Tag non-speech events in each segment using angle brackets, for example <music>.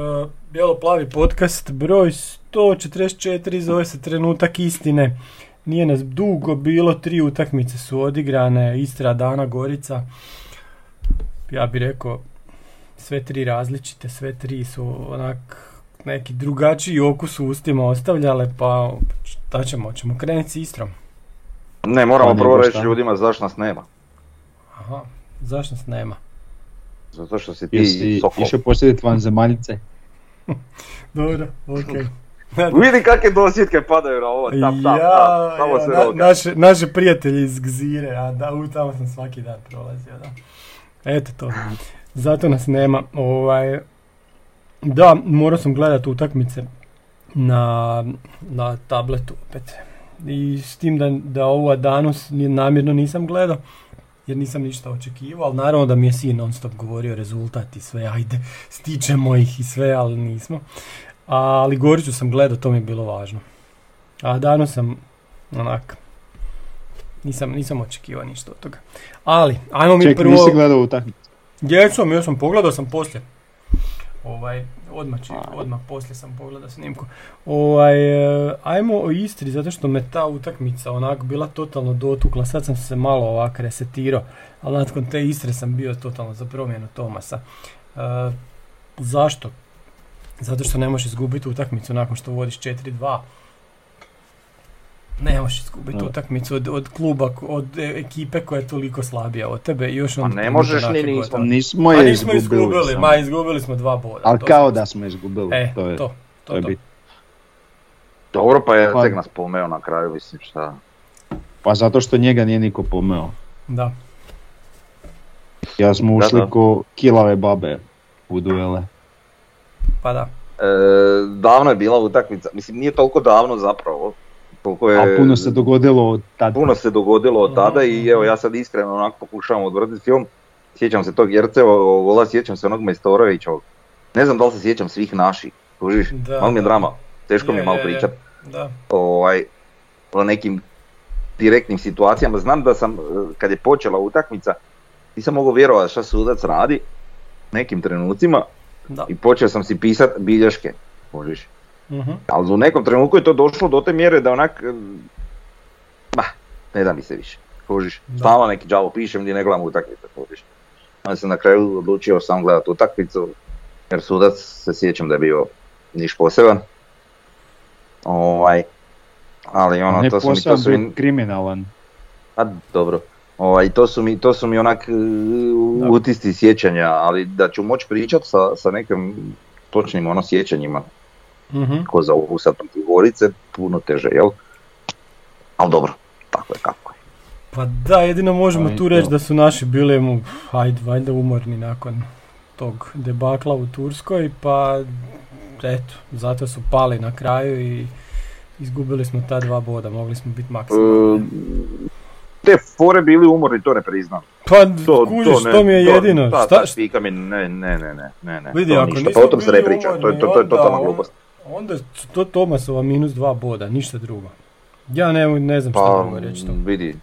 Uh, Bijelo-plavi podcast, broj 144, zove se Trenutak istine. Nije nas dugo bilo, tri utakmice su odigrane, Istra, Dana, Gorica. Ja bih rekao, sve tri različite, sve tri su onak neki drugačiji okus u ustima ostavljale, pa šta ćemo, ćemo krenuti s Istrom. Ne, moramo prvo reći ljudima zašto nas nema. Aha, zašto nas nema? Zato što si ti Jesi Sokol. išao posjediti vanzemaljice? <laughs> Dobro, okej. <laughs> Vidi kakve dosjetke padaju na ovo, tap, tap, tap, samo ja, se na- naše, naše prijatelji iz Gzire, a da, u tamo sam svaki dan prolazio, da. Eto to, zato nas nema. Ovaj, da, morao sam gledat utakmice na, na tabletu opet. I s tim da, da ovu Adanus ni- namjerno nisam gledao, jer nisam ništa očekivao, ali naravno da mi je sin non stop govorio rezultat i sve, ajde, stičemo ih i sve, ali nismo. Ali Goricu sam gledao, to mi je bilo važno. A dano sam onak, nisam, nisam očekivao ništa od toga. Ali, ajmo mi Ček, prvo... nisi gledao utakmicu. Jesam, ja sam pogledao sam poslije. Ovaj, odmah, či, odmah poslije sam pogledao snimku. Ovaj, e, ajmo o Istri, zato što me ta utakmica onako bila totalno dotukla. Sad sam se malo ovak resetirao, ali nakon te Istre sam bio totalno za promjenu Tomasa. E, zašto? Zato što ne možeš izgubiti utakmicu nakon što vodiš 4-2. Ne možeš izgubiti utakmicu od, od kluba, od e, ekipe koja je toliko slabija od tebe i još Pa onda ne možeš ni nismo. Nismo A je nismo izgubili. ma izgubili smo dva boda. Ali kao da smo izgubili. E, to je, to, to, to je to. Dobro, pa je Pa- tek nas pomeo na kraju, mislim šta. Pa zato što njega nije niko pomeo. Da. Ja smo Da, ušli da. ko kilave babe u duele. Pa da. E, davno je bila utakmica, mislim nije toliko davno zapravo. Koliko je, A puno se dogodilo od tad. puno se dogodilo od tada i evo ja sad iskreno onako pokušavam odvrtiti film. Sjećam se tog Jercevog gola, sjećam se onog Majstorovićevog. Ne znam da li se sjećam svih naših, kužiš? Da, malo mi je drama, teško mi je malo je, pričat Da. ovaj, o nekim direktnim situacijama. Znam da sam, kad je počela utakmica, nisam mogao vjerovati šta sudac radi nekim trenucima Da. i počeo sam si pisat bilješke, kužiš. Mhm. Ali u nekom trenutku je to došlo do te mjere da onak, eh, bah, ne da mi se više, kužiš. Da. Stalno neki đavo pišem gdje ne gledam utakmice, kužiš. Onda sam na kraju odlučio sam gledat utakmicu, jer sudac se sjećam da je bio niš poseban. Ovaj, ali ono, ne to su mi, to su mi, kriminalan. a dobro, ovaj, to su mi, to su mi onak eh, Da. utisci sjećanja, ali da ću moći pričat sa, sa nekim točnim ono sjećanjima Mhm. ko za ovu sad protiv Gorice, puno teže, jel? Ali dobro, tako je kako je. Pa da, jedino možemo Ali tu reći to- da su naši bili, mu, hajde, valjda umorni nakon tog debakla u Turskoj, pa eto, zato su pali na kraju i izgubili smo ta dva boda, mogli smo biti maksimalni. E, te fore bili umorni, to ne priznam. Pa To, kužiš, ne, to mi je jedino. Ta, Šta, ta mi, ne, ne, ne, ne, ne, ne. Vidi, to ako ništa, nismo pa o tom se ne priča, to je, to, to je totalna glupost. Onda su to Tomasova minus dva boda, ništa drugo. Ja ne, ne znam Pa drugo reći to. vidi,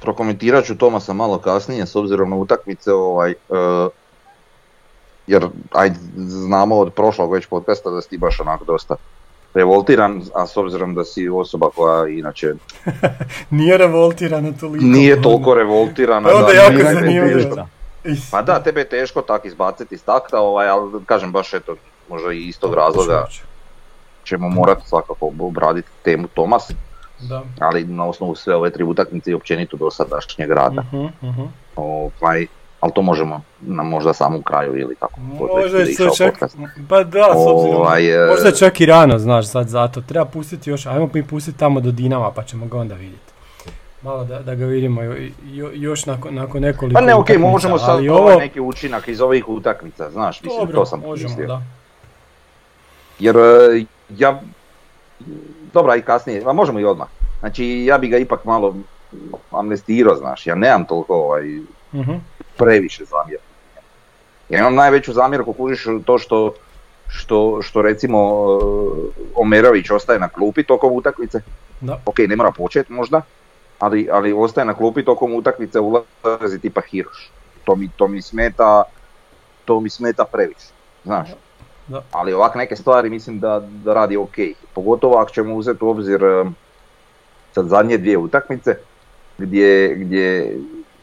prokomentirat ću Tomasa malo kasnije s obzirom na utakmice, ovaj, e, jer ajde, znamo od prošlog već podcasta da si baš onako dosta revoltiran, a s obzirom da si osoba koja inače <laughs> Nije revoltirana toliko. nije toliko revoltirana. Pa onda da- jako zanimljivo. Pa da, tebe je teško tak izbaciti iz takta, ovaj, ali kažem baš eto, možda i iz tog razloga ćemo morati svakako obraditi temu Tomas, Da. ali na osnovu sve ove tri utakmice i općenito dosadašnjeg rada. Mhm, mhm. Ovaj, ali to možemo na možda samom kraju ili već Možda je čak, pa da, s obzirom, Ovaj, e, možda je čak i rano, znaš, sad zato. Treba pustiti još, ajmo mi pustiti tamo do Dinama, pa ćemo ga onda vidjeti. Malo da, da ga vidimo jo- jo- još nakon, nakon nekoliko Pa ne, okej, utakmica, možemo sad ovaj ovo, neki učinak iz ovih utakmica, znaš, mislim, dobro, to sam možemo, mislio. da. Jer e, ja, dobra i kasnije, a možemo i odmah. Znači ja bi ga ipak malo amnestirao, znaš, ja nemam toliko ovaj, Mhm. previše zamjerki. Ja imam najveću zamjerku kužiš to što, što, što recimo e, Omerović ostaje na klupi tokom utakmice. Da. Ok, ne mora početi možda, ali, ali ostaje na klupi tokom utakmice ulazi tipa Hiroš. To mi, to mi smeta, to mi smeta previše, znaš. Da. Ali ovak neke stvari mislim da, da radi ok. Pogotovo ako ćemo uzeti u obzir sad zadnje dvije utakmice gdje, gdje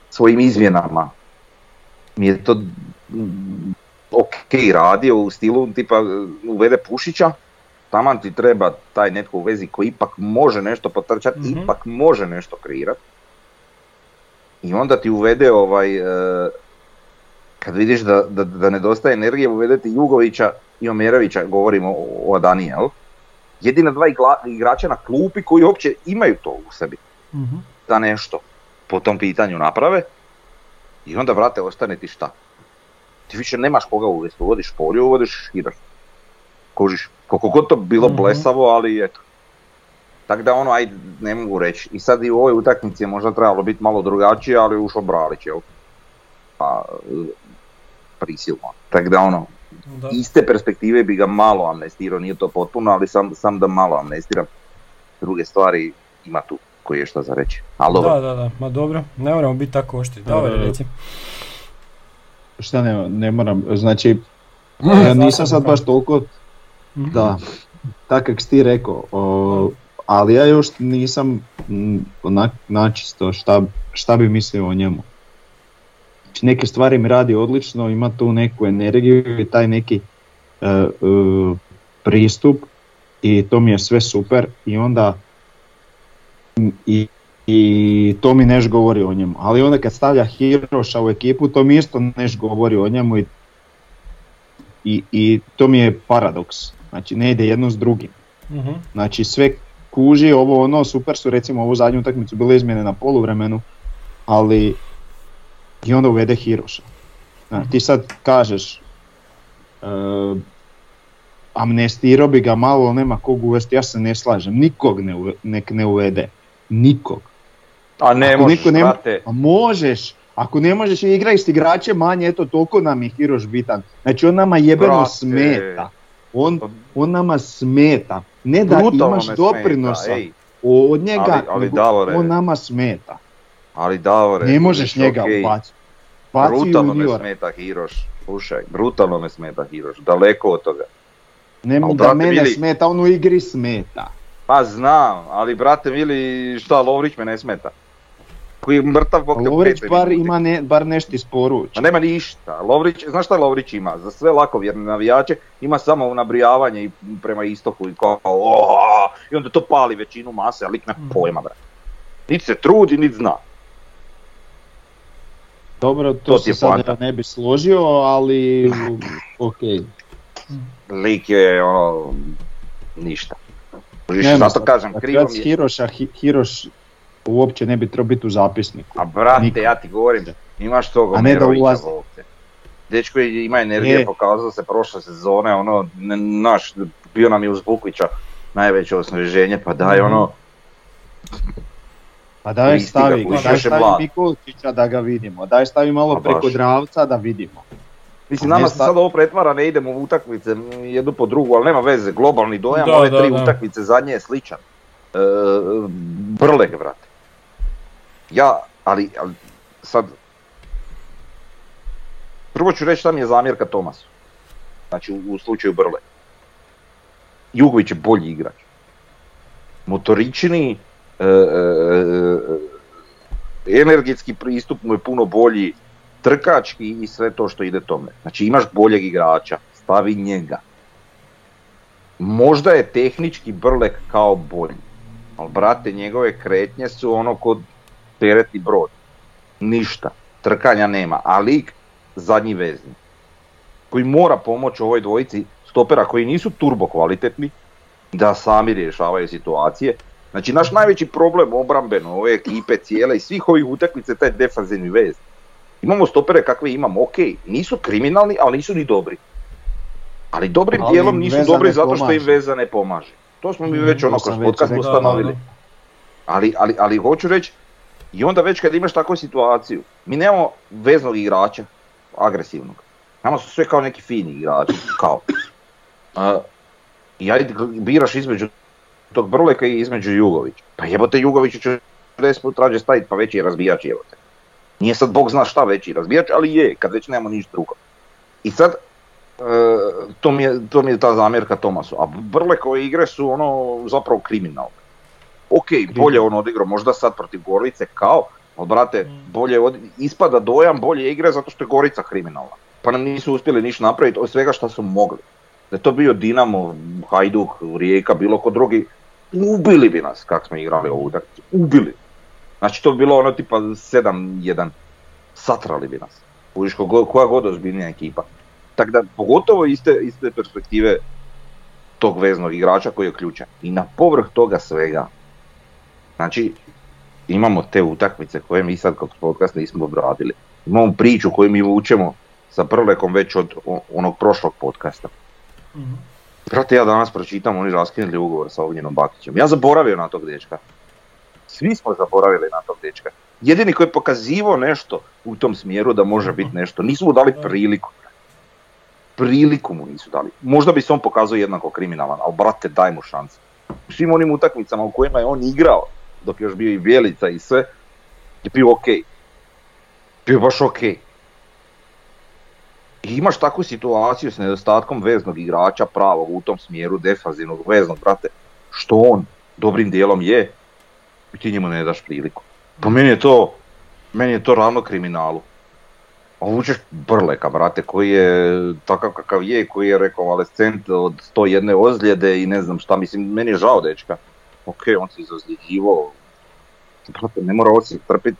svojim izmjenama mi je to mm, ok radio u stilu tipa uvede Pušića, taman ti treba taj netko u vezi koji ipak može nešto potrčati, Mhm. ipak može nešto kreirati. I onda ti uvede ovaj, e, kad vidiš da, da, da nedostaje energije, uvede ti Jugovića i Omerovića, govorimo o, o Adani, jel? Jedina dva igrača na klupi koji uopće imaju to u sebi Mhm. da nešto po tom pitanju naprave i onda vrate ostane ti šta? Ti više nemaš koga uvesti, uvodiš polju, uvodiš Hiroš. Kužiš, koliko god to bilo Mhm. blesavo, ali eto. Tako da ono, ajde, ne mogu reći. I sad i u ovoj utakmici je možda trebalo biti malo drugačije, ali ušao Bralić, jel? Pa, prisilno. Tako da ono, Da. iste perspektive bi ga malo amnestirao, nije to potpuno, ali sam, sam da malo amnestiram. Druge stvari ima tu koji je šta za reći. Ali dobro, Da, da, da, ma dobro, ne moramo biti tako oštri. Dobro, E, reci. Šta ne, ne moram, znači, ja zakon nisam sad baš toliko, Mhm. da, tak kak si ti rekao, o, ali ja još nisam onak načisto šta, šta bi mislio o njemu. Znači, neke stvari mi radi odlično, ima tu neku energiju i taj neki e, pristup i to mi je sve super i onda i, i to mi neš govori o njemu. Ali onda kad stavlja Hiroša u ekipu, to mi isto neš govori o njemu i, i, i to mi je paradoks. Znači ne ide jedno s drugim. Mhm. Znači sve kuži, ovo ono, super su recimo ovu zadnju utakmicu bile izmjene na poluvremenu, ali i onda uvede Hiroša. Znači, ti sad kažeš uh, amnestirao bi ga malo, ali nema kog uvesti, ja se ne slažem, nikog ne uve- nek ne uvede, nikog. a ne Ako možeš, brate. A možeš, ako ne možeš igraj s igrače manje, eto toliko nam je Hiroš bitan. Znači on nama jebeno Brate. smeta. On, on nama smeta. Ne da Brutalno imaš doprinosa smeta, od njega, Ali- ali nego on nama smeta. Ali Davore, Ne možeš njega okej, ubaciti. Baci Brutalno me smeta Hiroš, slušaj, brutalno me smeta Hiroš, daleko od toga. Ne da brate, mene vidi- smeta, on u igri smeta. Pa znam, ali brate Vili, šta, Lovrić me ne smeta. Koji je mrtav bok Lovrić bar ima ne, bar nešto isporuči. Ma nema ništa. Lovrić, znaš šta Lovrić ima? Za sve lakovjerne navijače ima samo nabrijavanje i prema istoku i kao "Oa!" i onda to pali većinu mase, ali lik nema pojma, brate. Niti se trudi, niti zna. Dobro, to, To se sad ja ne bi složio, ali <clears throat> ok. Lik je ono, ništa. Nema zato sad, kažem, krivo mi je. Hiroša, Hi- Hiroš uopće ne bi trebao biti u zapisniku. A brate, Niko. ja ti govorim, imaš tog A ne da ulazi. Dečko ima energije, Je. pokazao se prošle sezone, ono, ne- naš, bio nam je uz Bukvića najveće osvježenje, pa daj Mhm. ono, Pa daj ga, stavi, daj stavi. Mikulčića da ga vidimo, daj stavi malo Pa preko Dravca da vidimo. Mislim, nama se sad ovo pretvara, ne idemo u utakmice jednu po drugu, ali nema veze, globalni dojam, Da, ove da, tri da. utakmice zadnje je sličan. E, brleg, brate. Ja, ali, ali sad, prvo ću reći šta mi je zamjerka Tomasu. Znači, u, u slučaju Brle. Jugović je bolji igrač. Motorični, e, energetski pristup mu je puno bolji, trkački i sve to što ide tome. Znači imaš boljeg igrača, stavi njega. Možda je tehnički Brlek kao bolji, ali brate njegove kretnje su ono kod teretni brod. Ništa, trkanja nema, a lik zadnji vezni. Koji mora pomoći ovoj dvojici stopera koji nisu turbo kvalitetni, da sami rješavaju situacije. Znači naš najveći problem obrambeno ove ekipe cijele i svih ovih utakmica je taj defanzivni vez. Imamo stopere kakve imamo, ok, nisu kriminalni, ali nisu ni dobri. Ali dobrim Ali dijelom nisu dobri zato što im veza ne pomaže. To smo mi već ono To sam kroz podcast ustanovili. Ali, ali, ali hoću reći, i onda već kad imaš takvu situaciju, mi nemamo veznog igrača, agresivnog. Nama su sve kao neki fini igrači, kao. A, I ajde biraš između tog Brleka i između Jugović. Pa jebote Jugović će 10 put rađe staviti pa veći je razbijač jebote. Nije sad Bog zna šta veći razbijač, ali je, kad već nemamo ništa drugo. I sad, to, mi je, to mi je ta zamjerka Tomasu. A Brlekove igre su ono zapravo kriminalne. Ok, bolje on odigrao možda sad protiv Gorice kao, ali brate, mm. bolje od, ispada dojam bolje igre zato što je Gorica kriminalna. Pa nam nisu uspjeli ništa napraviti od svega što su mogli. Da je to bio Dinamo, Hajduk, Rijeka, bilo ko drugi, ubili bi nas kako smo igrali ovu utakmicu. Ubili. Znači to bi bilo ono tipa 7-1. Satrali bi nas. Uviš koja god ozbiljnija ekipa. Tako da pogotovo iste, iste perspektive tog veznog igrača koji je ključan. I na povrh toga svega, znači imamo te utakmice koje mi sad kao podcast nismo obradili. Imamo priču koju mi vučemo sa prlekom već od onog prošlog podcasta. mm Brate, ja danas pročitam, oni raskinuli ugovor sa Ognjenom Bakićem. Ja zaboravio na tog dečka. Svi smo zaboravili na tog dečka. Jedini koji je pokazivao nešto u tom smjeru da može biti nešto, nisu mu dali priliku. Priliku mu nisu dali. Možda bi se on pokazao jednako kriminalan, ali brate daj mu šansu. U svim onim utakmicama u kojima je on igrao, dok je još bio i Bjelica i sve, je bio ok. Bio baš ok. I imaš takvu situaciju s nedostatkom veznog igrača pravog u tom smjeru, defazivnog veznog, brate, što on dobrim dijelom je, i ti njemu ne daš priliku. Po meni je to, meni je to ravno kriminalu. A vučeš Brleka, brate, koji je takav kakav je, koji je rekonvalescent od 101 ozljede i ne znam šta, mislim, meni je žao dečka. Ok, on se izozljeđivo, brate, ne mora osim trpiti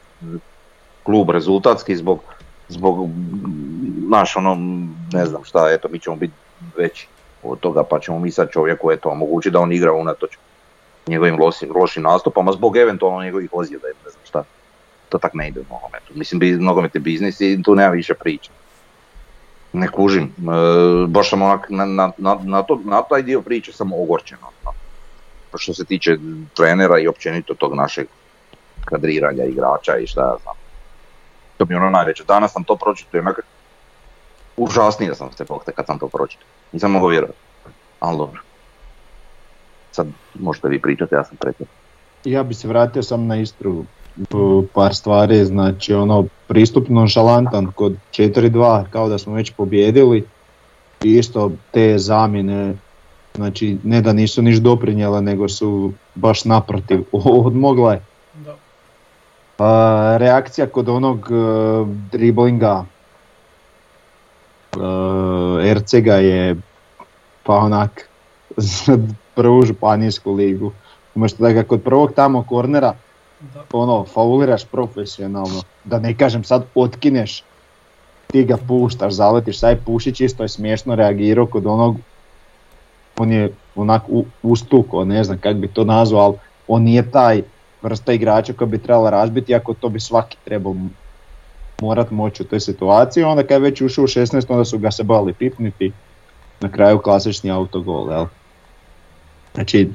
klub rezultatski zbog, zbog, naš ono, ne znam šta, eto, mi ćemo biti veći od toga, pa ćemo mi sad čovjeku, eto, omogućiti da on igra unatoč njegovim lošim, lošim nastupama zbog eventualno njegovih ozljeda ne znam šta. To tak ne ide u nogometu. Mislim, nogomet je biznis i tu nema više priče. Ne kužim. E, baš sam onak na, na, na, to, na taj dio priče sam ogorčen. Ono. Što se tiče trenera i općenito tog našeg kadriranja igrača i šta ja znam. To mi je ono najveće. Danas sam to pročito i užasnije sam se pokte kad sam to pročito. Nisam mogao vjerovati. Ali dobro. Sad možete vi pričati, ja sam pretio. Ja bi se vratio sam na Istru par stvari, znači ono pristupno šalantan kod 4-2 kao da smo već pobjedili i isto te zamjene znači ne da nisu niš doprinjele nego su baš naprotiv <laughs> odmogle. Pa, reakcija kod onog uh, driblinga uh, Ercega je pa onak <laughs> prvu županijsku ligu. Umjesto da ga kod prvog tamo kornera da. ono, fauliraš profesionalno, da ne kažem sad otkineš, ti ga puštaš, zaletiš, sad Pušić isto je smiješno reagirao kod onog, on je onak ustuko, ne znam kako bi to nazvao, ali on nije taj vrsta igrača koji bi trebala razbiti, ako to bi svaki trebao morat moći u toj situaciji, onda kad je već ušao u 16, onda su ga se bali pipniti, na kraju klasični autogol, jel? Znači,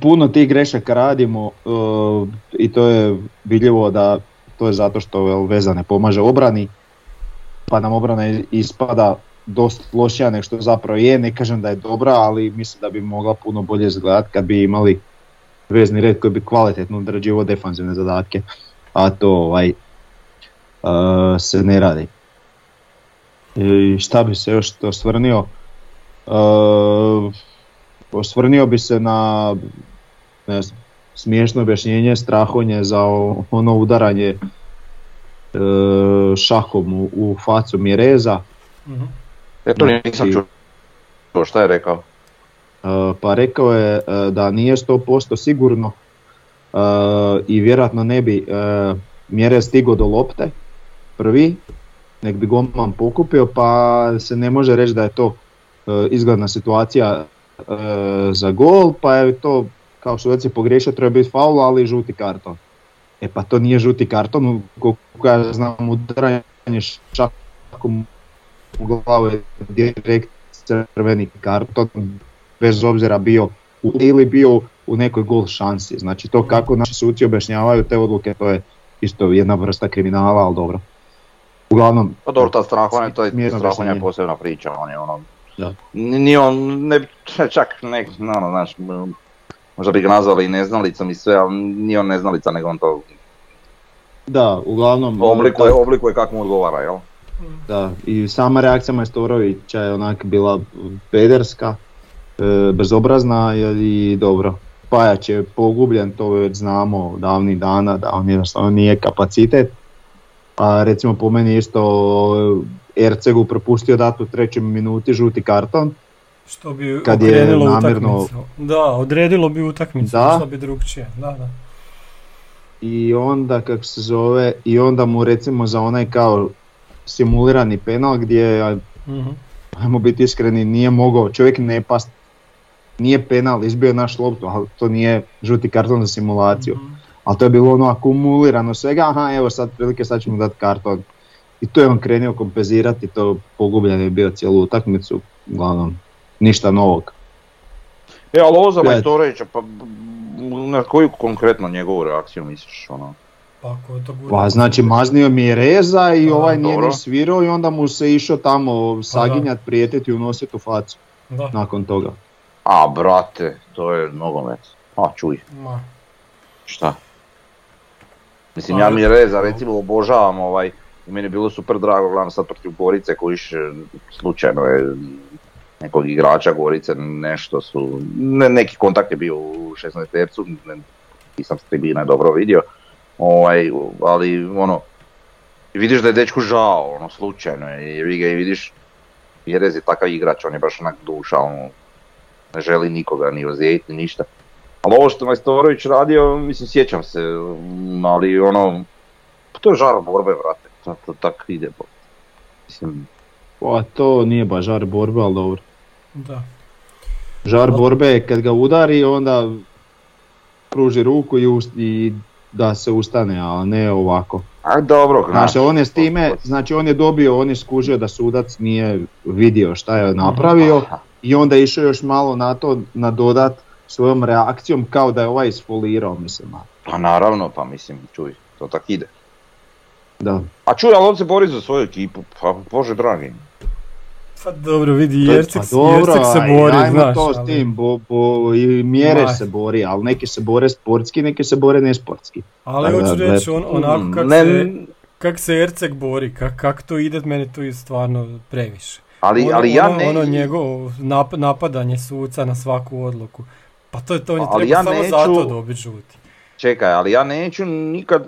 puno tih grešaka radimo uh, i to je vidljivo da to je zato što veza ne pomaže obrani, pa nam obrana ispada dosta lošija nego što zapravo je, ne kažem da je dobra, ali mislim da bi mogla puno bolje izgledati kad bi imali vezni red koji bi kvalitetno odrađivao defanzivne zadatke, a to ovaj, uh, se ne radi. I šta bi se još to stvrnio? Uh, osvrnio bi se na ne znam, smiješno objašnjenje strahonje za ono udaranje e, šahom u, u facu Mireza. Mm-hmm. Eto nisam čuo, šta je rekao? E, pa rekao je e, da nije 100% sigurno e, i vjerojatno ne bi Mjerez stigo do lopte prvi, nek bi golman pokupio pa se ne može reći da je to izgledna situacija za gol, pa je to kao što već pogriješio treba biti faul, ali žuti karton. E pa to nije žuti karton, koliko ja znam udaranje šakom u glavu je direkt crveni karton, bez obzira bio u, ili bio u nekoj gol šansi. Znači to kako naši suci objašnjavaju te odluke, to je isto jedna vrsta kriminala, ali dobro. Uglavnom... Pa dobro, ta strahovanja, to je strahovanja posebna priča, on je ono da. Ni on, ne, <laughs> čak ne, ono, znaš, možda bi ga nazvali i neznalicom i sve, ali nije on neznalica, nego on to... Da, uglavnom... Oblikuje, oblikuje kako mu odgovara, jel? Da, i sama reakcija Majstorovića je onak bila pederska, bezobrazna i dobro. Pajač je pogubljen, to već znamo davnih dana, da on jednostavno nije kapacitet. A recimo po meni isto Ercegu propustio dati u trećem minuti žuti karton. Što bi Kad je okrenulo namjerno- utakmicu. Da, odredilo bi utakmicu, Da. što bi drugčije. Da, da. I onda kako se zove, i onda mu recimo za onaj kao simulirani penal gdje, Mhm. ajmo biti iskreni, nije mogao čovjek ne past. Nije penal, izbio je naš loptu, ali to nije žuti karton za simulaciju. Mhm. Ali to je bilo ono akumulirano svega, aha evo sad prilike sad ćemo dati karton. I to je on krenuo kompenzirati, to pogubljen je bio cijelu utakmicu, uglavnom ništa novog. E, ali ovo za Gledaj. Majstorovića, pa na koju konkretno njegovu reakciju misliš? Ono? Pa ako to bude... Pa znači maznio mi je reza i Da, ovaj nije dobro. ni svirao i onda mu se išao tamo saginjat, prijetiti i unositi u facu Da, nakon toga. A, brate, to je nogomet. A, čuj, ma. šta? Mislim, ja mi Reza recimo obožavam ovaj, i meni je bilo super drago, gledam sad protiv Gorice koji slučajno je nekog igrača Gorice nešto su, ne, neki kontakt je bio u 16 tercu, ne, nisam s tribine dobro vidio, ovaj, ali ono, vidiš da je dečku žao, ono, slučajno je, i vidiš, Jerez je takav igrač, on je baš onak duša, ono, ne želi nikoga ni ozlijediti, ni ništa. Ali ovo što Majstorović radio, mislim, sjećam se, mm, ali ono, pa to je žar borbe, vrate, to, to tak ide. Mislim, Pa to nije baš žar borbe, ali dobro. Da. Žar Pa- borbe je kad ga udari onda pruži ruku i, ust- i da se ustane, a ne ovako. a dobro, Znači on je s time, znači on je dobio, on je skužio da sudac nije vidio šta je napravio Aha. I onda je išao još malo na to nadodat svojom reakcijom kao da je ovaj isfolirao mislim. Pa naravno, pa mislim, čuj, to tak ide. Da. A čuj, ali on se bori za svoju ekipu, pa bože dragi. Pa dobro, vidi, To je- Jercek, pa dobro, Jercek se bori, ajmo znaš. to s tim, bo, bo, i mjere Ma. se bori, ali neki se bore sportski, neki se bore nesportski. Ali Da, hoću da, reći, on, onako kak, ne, se, kak se Ercek bori, kak, kak to ide, meni to je stvarno previše. Ali, ono, ali ja ono, ne... ono njegovo nap- napadanje suca na svaku odluku. Pa to je to, on je Ali treba ja samo neću- zato dobiti žuti. Čekaj, ali ja neću nikad,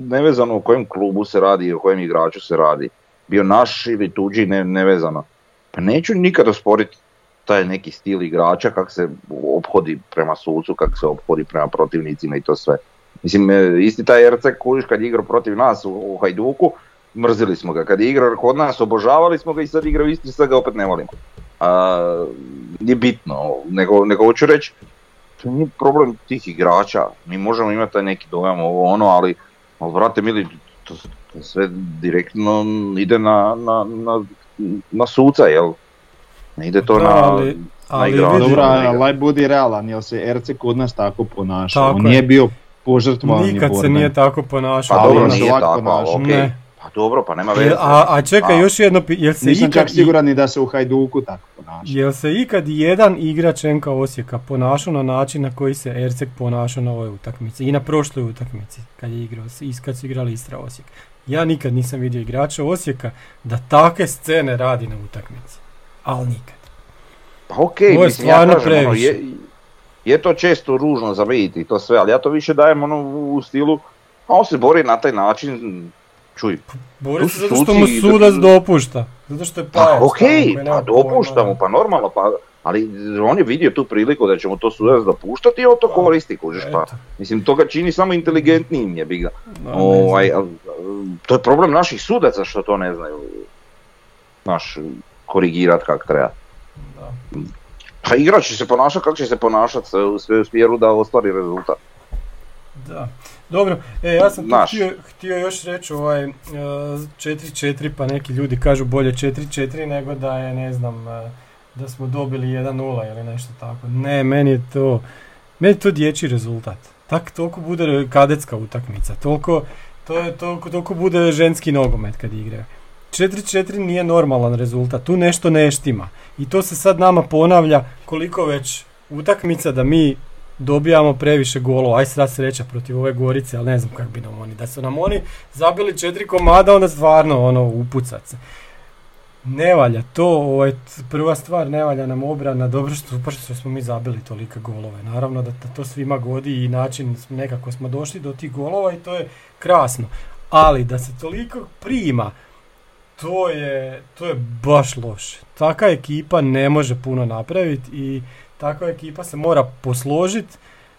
nevezano o kojem klubu se radi i o kojem igraču se radi, bio naš ili tuđi, ne, nevezano. Pa neću nikad osporiti taj neki stil igrača, kako se ophodi prema sucu, kako se ophodi prema protivnicima i to sve. Mislim, e, isti taj Ercek kužiš kad je igrao protiv nas u, u Hajduku, mrzili smo ga. Kad je igrao kod nas, obožavali smo ga i sad igra u Istri, sad ga opet ne volimo. A, nije bitno, nego, nego hoću reći, to nije problem tih igrača. Mi možemo imati taj neki dojam ovo ono, ali, ali vrate mili, to, to sve direktno ide na, na, na, na suca, jel? Ne ide to Da, na, ali- na ali na ali aj budi realan, jel se Erce kod nas tako ponašao? Tako On je. nije bio požrtvovan ni Nikad se nije tako ponašao. Pa dobro, nije tako, ali ponaša. okej. Ne. Pa dobro, pa nema veze. a, a čekaj, A. još jedno, jel se Nisam ikad... čak siguran ni da se u Hajduku tako ponaša. Jel se ikad jedan igrač NK Osijeka ponašao na način na koji se Ercek ponašao na ovoj utakmici i na prošloj utakmici kad je igrao, i kad su igrali Istra Osijek. Ja nikad nisam vidio igrača Osijeka da takve scene radi na utakmici. Ali nikad. Pa okej, je mislim, ja stvarno kažem, ono, je, je to često ružno za vidjeti i to sve, ali ja to više dajem ono u stilu, a on se bori na taj način, čuj, Bori Tu se su zato što mu sudac dopušta. Zato što je pajac. pa pa dopušta pojma. mu, pa normalno, pa, ali on je vidio tu priliku da će mu to sudac dopuštati i on to Pa, koristi, kužiš, pa, mislim, to ga čini samo inteligentnijim je ne Ovaj, to je problem naših sudaca što to ne znaju, naš, korigirat kak treba. Da. Pa igrač će se ponašati kako će se ponašati, sve u smjeru da ostvari rezultat. Da. Dobro, e, ja sam tu htio, htio još reći ovaj e, 4-4, pa neki ljudi kažu bolje 4-4 nego da je, ne znam, e, da smo dobili 1-0 ili nešto tako. Ne, meni je to, meni je to dječji rezultat. Tak, toliko bude kadetska utakmica, toliko, to je, toliko, toliko bude ženski nogomet kad igraju. 4-4 nije normalan rezultat, tu nešto ne štima. I to se sad nama ponavlja koliko već utakmica da mi dobijamo previše golova. Aj sad sreća protiv ove Gorice, ali ne znam kako bi nam oni. Da su nam oni zabili četiri komada, onda stvarno ono upucat se. Ne valja to, ovaj, prva stvar, ne valja nam obrana, dobro što, što smo mi zabili tolike golove. Naravno da, to svima godi i način nekako smo došli do tih golova i to je krasno. Ali da se toliko prima, to je, to je baš loše. Taka ekipa ne može puno napraviti i takva ekipa se mora posložiti,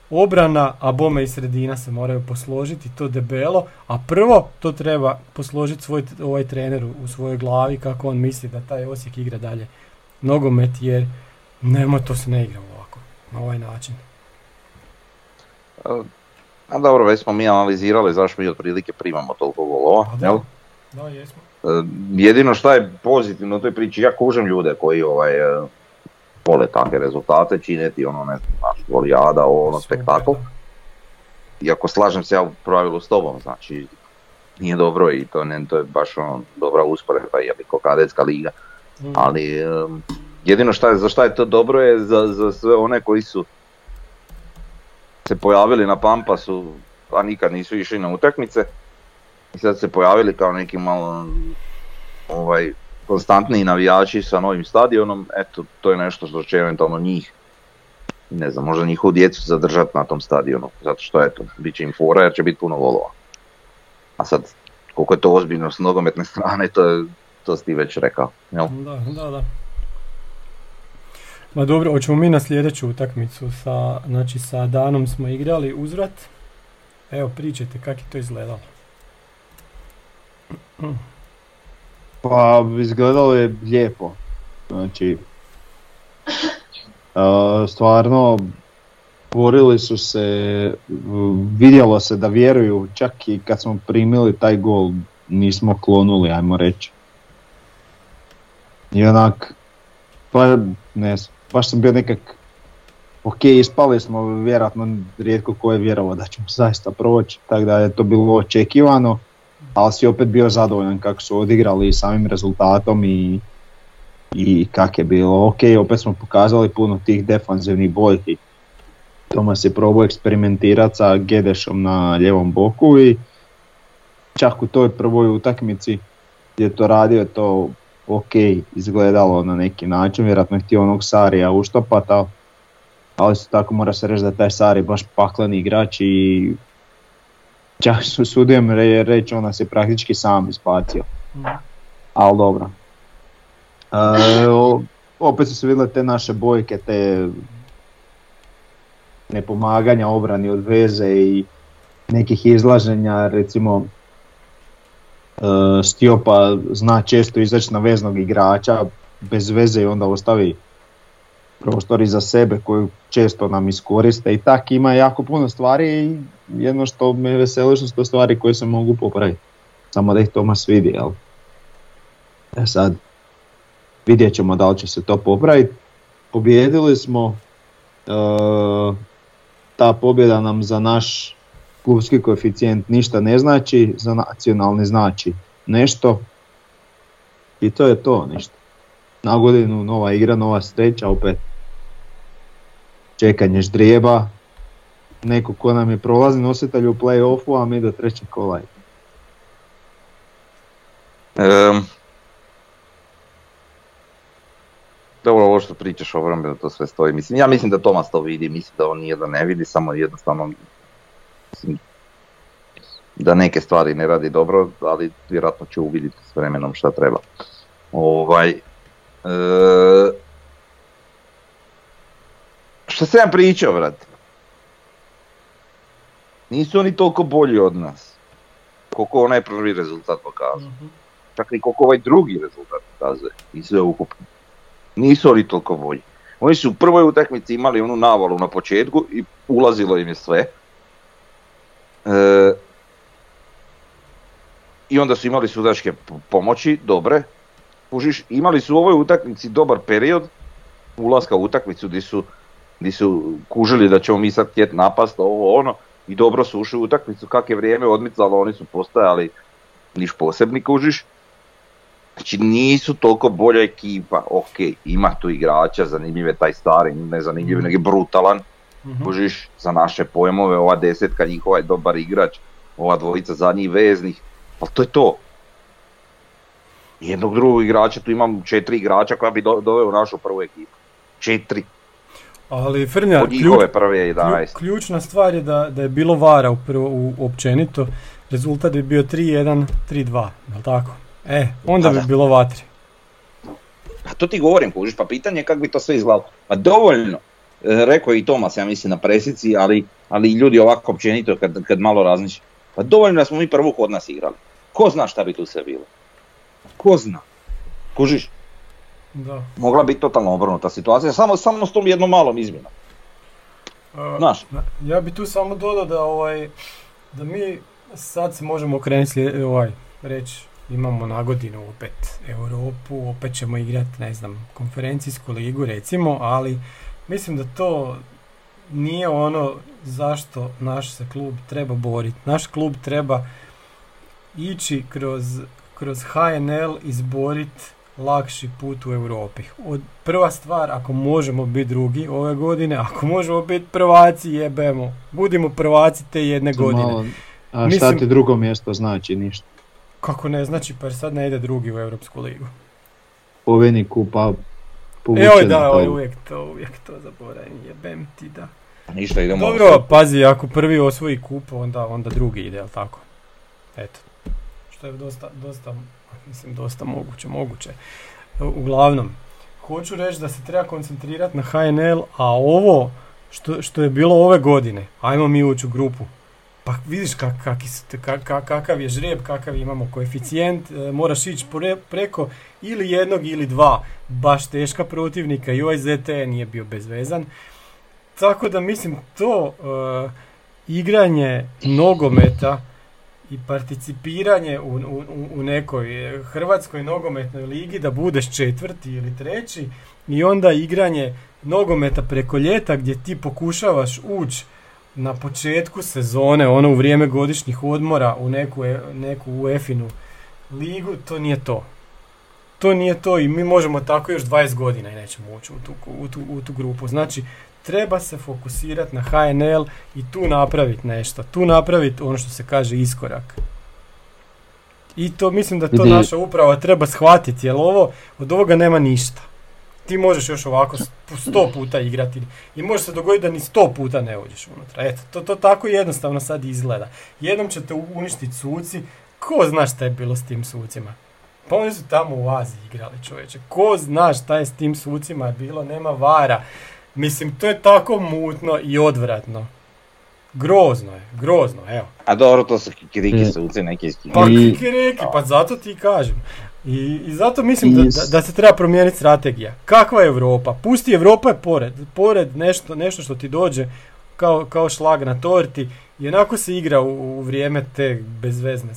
obrana, a bome i sredina se moraju posložiti, to debelo, a prvo to treba posložiti svoj ovaj trener u svojoj glavi kako on misli da taj Osijek igra dalje nogomet jer nema to se ne igra ovako, na ovaj način. A dobro, već smo mi analizirali zašto mi otprilike primamo toliko golova, pa da, Da, jesmo. E, jedino što je pozitivno u toj priči, ja kužem ljude koji ovaj, vole takve rezultate činiti, ono ne znam, naš volijada, ono spektakl. Iako slažem se ja u pravilu s tobom, znači nije dobro i to, ne, to je baš ono, dobra usporedba, je ko kadetska liga. Mm. Ali jedino šta je, za šta je to dobro je za, za sve one koji su se pojavili na Pampasu, a nikad nisu išli na utakmice. I sad se pojavili kao neki malo ovaj, konstantniji navijači sa novim stadionom, eto, to je nešto što će eventualno njih, ne znam, možda njihovu djecu zadržati na tom stadionu, zato što eto, bit će im fora jer će biti puno volova. A sad, koliko je to ozbiljno s nogometne <laughs> strane, to, to si ti već rekao. Jel? Da, da, da. Ma dobro, hoćemo mi na sljedeću utakmicu. Sa, znači sa Danom smo igrali uzvrat. Evo, pričajte kako je to izgledalo. <clears throat> Pa izgledalo je lijepo. Znači, <laughs> stvarno borili su se, vidjelo se da vjeruju, čak i kad smo primili taj gol nismo klonuli, ajmo reći. I onak, pa ne baš sam bio nekak, ok, ispali smo, vjerojatno rijetko ko je vjerovao da ćemo zaista proći, tako da je to bilo očekivano ali si opet bio zadovoljan kako su odigrali samim rezultatom i, i kak je bilo. Ok, opet smo pokazali puno tih defanzivnih boljki. Tomas je probao eksperimentirati sa Gedešom na ljevom boku i čak u toj prvoj utakmici je to radio to ok izgledalo na neki način, vjerojatno je htio onog Sarija uštopati, ali se tako mora se reći da taj Sari baš pakleni igrač i čak su sudijem reći on nas je praktički sam ispacio. Mm. Ali dobro. E, opet su se vidjele te naše bojke, te nepomaganja obrani od veze i nekih izlaženja, recimo e, Stiopa zna često izaći na veznog igrača bez veze i onda ostavi prostor za sebe koju često nam iskoriste i tak ima jako puno stvari i jedno što me veseli što su to stvari koje se mogu popraviti. Samo da ih Tomas vidi, jel? E sad, vidjet ćemo da li će se to popraviti. Pobjedili smo, e, ta pobjeda nam za naš klubski koeficijent ništa ne znači, za nacionalni znači nešto. I to je to, ništa. Na godinu nova igra, nova sreća, opet čekanje ždrijeba, neko ko nam je prolazni nositelj u play-offu, a mi do trećeg kola. Um, dobro, ovo što pričaš o da to sve stoji. Mislim, ja mislim da Tomas to vidi, mislim da on nije da ne vidi, samo jednostavno mislim, da neke stvari ne radi dobro, ali vjerojatno će uvidjeti s vremenom šta treba. Ovaj, e, što se ja pričao, vrat? Nisu oni toliko bolji od nas. Koliko onaj prvi rezultat pokazuje. mm Čak i koliko ovaj drugi rezultat pokazuje. I sve ukupno. Nisu oni toliko bolji. Oni su u prvoj utakmici imali onu navalu na početku i ulazilo im je sve. E, I onda su imali sudačke pomoći, dobre. Užiš, imali su u ovoj utakmici dobar period ulaska u utakmicu gdje su, gdje su kužili da ćemo mi sad htjeti napast, ovo ono i dobro su ušli u utakmicu, kak je vrijeme odmicalo, oni su postajali niš posebni kužiš. Znači nisu toliko bolja ekipa, ok, ima tu igrača, zanimljiv je taj stari, ne zanimljiv, nego je brutalan, Mhm. Kužiš, za naše pojmove, ova desetka njihova je dobar igrač, ova dvojica zadnjih veznih, ali to je to. Jednog drugog igrača, tu imam četiri igrača koja bi do, doveo u našu prvu ekipu. Četiri, Ali Frnja, od ključ, njihove prve klju- 11. ključna stvar je da, da je bilo vara u prvo, u, općenito. Rezultat bi bio 3-1, 3-2, jel tako? E, onda bi bilo vatri. A to ti govorim, kužiš, pa pitanje je kako bi to sve izgledalo. Pa dovoljno, e, rekao je i Tomas, ja mislim, na presici, ali, ali i ljudi ovako općenito kad, kad malo razmišljaju. Pa dovoljno da smo mi prvu kod nas igrali. Ko zna šta bi tu sve bilo? Ko zna? Kužiš, Da. mogla biti totalno obrnuta situacija, samo, samo s tom jednom malom izmjenom. Znaš, Ja bi tu samo dodao da ovaj da mi sad se možemo okrenuti ovaj reći imamo na godinu opet Europu, opet ćemo igrati ne znam konferencijsku ligu recimo, ali mislim da to nije ono zašto naš se klub treba boriti. Naš klub treba ići kroz, kroz HNL izboriti lakši put u Europi. Od, prva stvar, ako možemo biti drugi ove godine, <laughs> ako možemo biti prvaci, jebemo. Budimo prvaci te jedne To godine. malo- a šta Mislim- ti drugo mjesto znači ništa? Kako ne znači, pa sad ne ide drugi u Europsku ligu. Poveni kupa Evo na da, oj, uvijek to, uvijek to zaboravim, jebem ti da. pa ništa idemo. Dobro, pazi, ako prvi osvoji kup, onda, onda drugi ide, jel tako? Eto. Što je dosta, dosta, mislim, dosta moguće, moguće. Uglavnom, hoću reći da se treba koncentrirati na HNL, a ovo što, što je bilo ove godine, ajmo mi ući u grupu. Pa vidiš kak, kaki su te- ka- ka- kakav je žrijeb, kakav imamo koeficijent, e, moraš ići pre- preko ili jednog ili dva baš teška protivnika i ovaj ZT nije bio bezvezan. Tako da mislim to e, igranje nogometa i participiranje u, u, u- nekoj e, hrvatskoj nogometnoj ligi da budeš četvrti ili treći i onda igranje nogometa preko ljeta gdje ti pokušavaš ući na početku sezone, ono u vrijeme godišnjih odmora u neku, e- neku UEFA-inu ligu, to nije to. To nije to i mi možemo tako još 20 godina i nećemo ući u tu, u tu, u tu grupu. Znači, treba se fokusirati na HNL i tu napraviti nešto. Tu napraviti ono što se kaže iskorak. I to mislim da to Vidi- naša uprava treba shvatiti, jer ovo, od ovoga nema ništa. Ti možeš još ovako sto puta igrati i može se dogoditi da ni sto puta ne uđeš unutra. Eto, to, to tako jednostavno sad izgleda. Jednom ćete uništiti suci, ko zna šta je bilo s tim sucima? Pa oni su tamo u Aziji igrali čovječe. Ko zna šta je s tim sucima bilo, nema vara. Mislim, to je tako mutno i odvratno. Grozno je, grozno, evo. A dobro, to su kikiriki Mm. suci neki iz Pa kikiriki, pa zato ti kažem. I, I zato mislim da, da, se treba promijeniti strategija. Kakva je Europa? Pusti Europa je pored, pored nešto, nešto što ti dođe kao, kao šlag na torti i onako se igra u, u vrijeme te bezvezne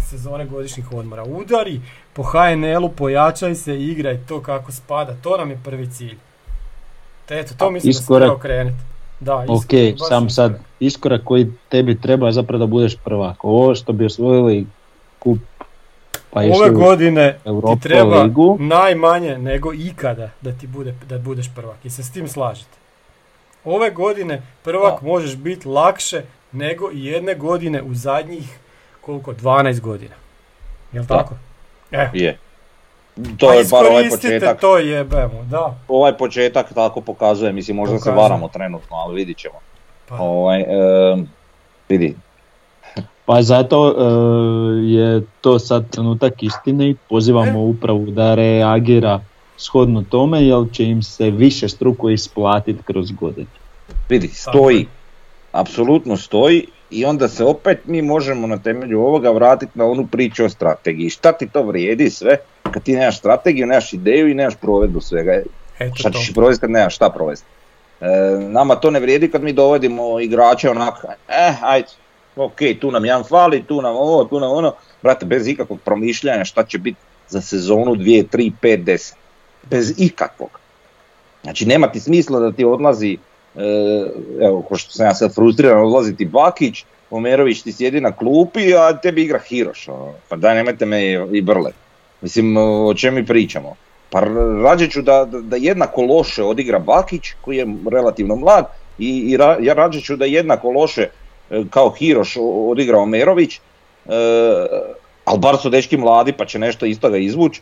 sezone godišnjih odmora. Udari po HNL-u, pojačaj se igraj to kako spada. To nam je prvi cilj. Te, eto, to A, mislim da se iskorak- treba okrenuti. Da, Ok, iskorak, baš sam sad iskorak. iskorak koji tebi treba je zapravo da budeš prvak. Ovo što bi osvojili kup pa Ove godine Europa ti treba ligu. najmanje nego ikada da ti bude da budeš prvak i se s tim slažete. Ove godine prvak Da. možeš biti lakše nego i jedne godine u zadnjih koliko 12 godina. Jel Da. tako? Evo. Je. To Pa je bar ovaj iskoristite početak. to jebemo, da. Ovaj početak tako pokazuje, mislim možda se varamo trenutno, ali vidit ćemo. Pa, Ovaj, em, vidi, Pa zato e, je to sad trenutak istine i pozivamo E. upravu da reagira shodno tome jer će im se više struko isplatiti kroz godine. vidi, stoji, apsolutno stoji i onda se opet mi možemo na temelju ovoga vratiti na onu priču o strategiji. Šta ti to vrijedi sve kad ti nemaš strategiju, nemaš ideju i nemaš provedbu svega. eto Šta to. ćeš provesti kad nemaš šta provesti? E, nama to ne vrijedi kad mi dovodimo igrače onako, eh, ajde, ok, tu nam jedan fali, tu nam ovo, tu nam ono, brate, bez ikakvog promišljanja šta će biti za sezonu 2, 3, 5, 10. Bez ikakvog. Znači nema ti smisla da ti odlazi, evo ko što sam ja sad frustriran, odlazi ti Bakić, Omerović ti sjedi na klupi, a tebi igra Hiroš. ono. Pa daj nemojte me i, brle. Mislim, o čem mi pričamo? Pa rađe ću da, da, jednako loše odigra Bakić, koji je relativno mlad, I, i ra, ja rađe ću da jednako loše e, kao Hiroš odigrao Merović, e, ali bar su dečki mladi pa će nešto iz toga izvući.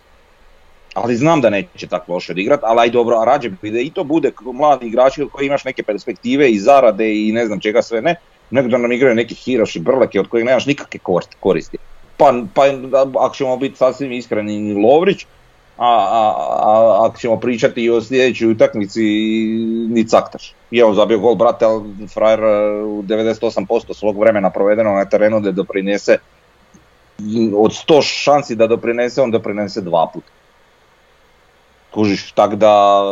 Ali znam da neće tako loše odigrati, ali aj dobro, a rađe bi da i to bude mladi igrači koji imaš neke perspektive i zarade i ne znam čega sve ne, nego da nam igraju neki Hiroš i Brleke od kojih nemaš nikakve koristi. Pa, pa ako ćemo biti sasvim iskreni, Lovrić, a, a, a ako ćemo pričati i o sljedećoj utakmici ni caktaš. I evo zabio gol brate, ali frajer e, u 98% svog vremena provedeno na terenu da doprinese od 100 šansi da doprinese, on doprinese dva puta. Kužiš, tak da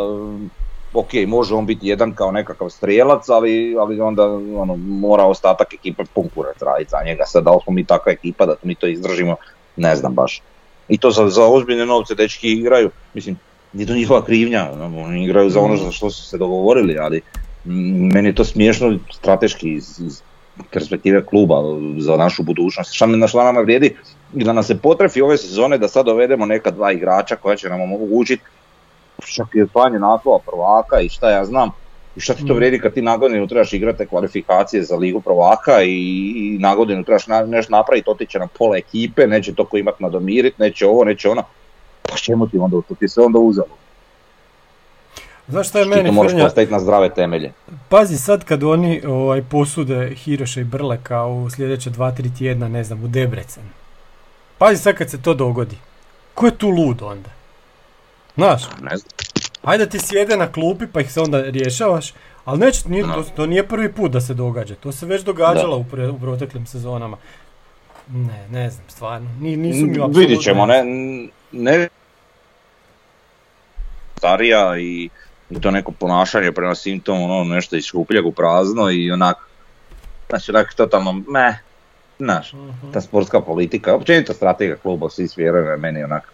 ok, može on biti jedan kao nekakav strijelac, ali, ali onda ono, mora ostatak ekipe pun kurac raditi za njega. Sad da li smo mi takva ekipa da mi to izdržimo, ne znam baš i to za, za ozbiljne novce dečki igraju, mislim, nije to njihova krivnja, ono, oni igraju za ono za što su se dogovorili, ali meni je to smiješno strateški iz, iz perspektive kluba za našu budućnost. Šta, na šta nama vrijedi da nas se potrefi ove sezone da sad dovedemo neka dva igrača koja će nam omogućiti čak i osvajanje naslova prvaka i šta ja znam, i šta ti to mm. vrijedi kad ti na godinu trebaš igrati kvalifikacije za ligu prvaka i, i na godinu trebaš na, nešto napraviti, otiće na pola ekipe, neće to ko imat nadomirit, neće ovo, neće ono. Pa čemu ti onda, to ti se onda uzelo. Znaš šta je meni to moraš postaviti na zdrave temelje. Pazi sad kad oni ovaj, posude Hiroša i Brleka u sljedeće 2-3 tjedna, ne znam, u Debrecen. Pazi sad kad se to dogodi. Ko je tu lud onda? Znaš? Ne znam. Ajde ti sjede na klupi pa ih se onda rješavaš, ali neće, nije, to, to, nije prvi put da se događa, to se već događalo u, pre, u proteklim sezonama. Ne, ne znam, stvarno, nisu mi apsolutno... Vidit ćemo, ne, ne... Starija i, i to neko ponašanje prema simptomu, ono, nešto iz šupljeg u prazno i onak, znači onak totalno, meh, znaš, uh-huh. ta sportska politika, općenito strategija kluba, svi svjeruju meni onak,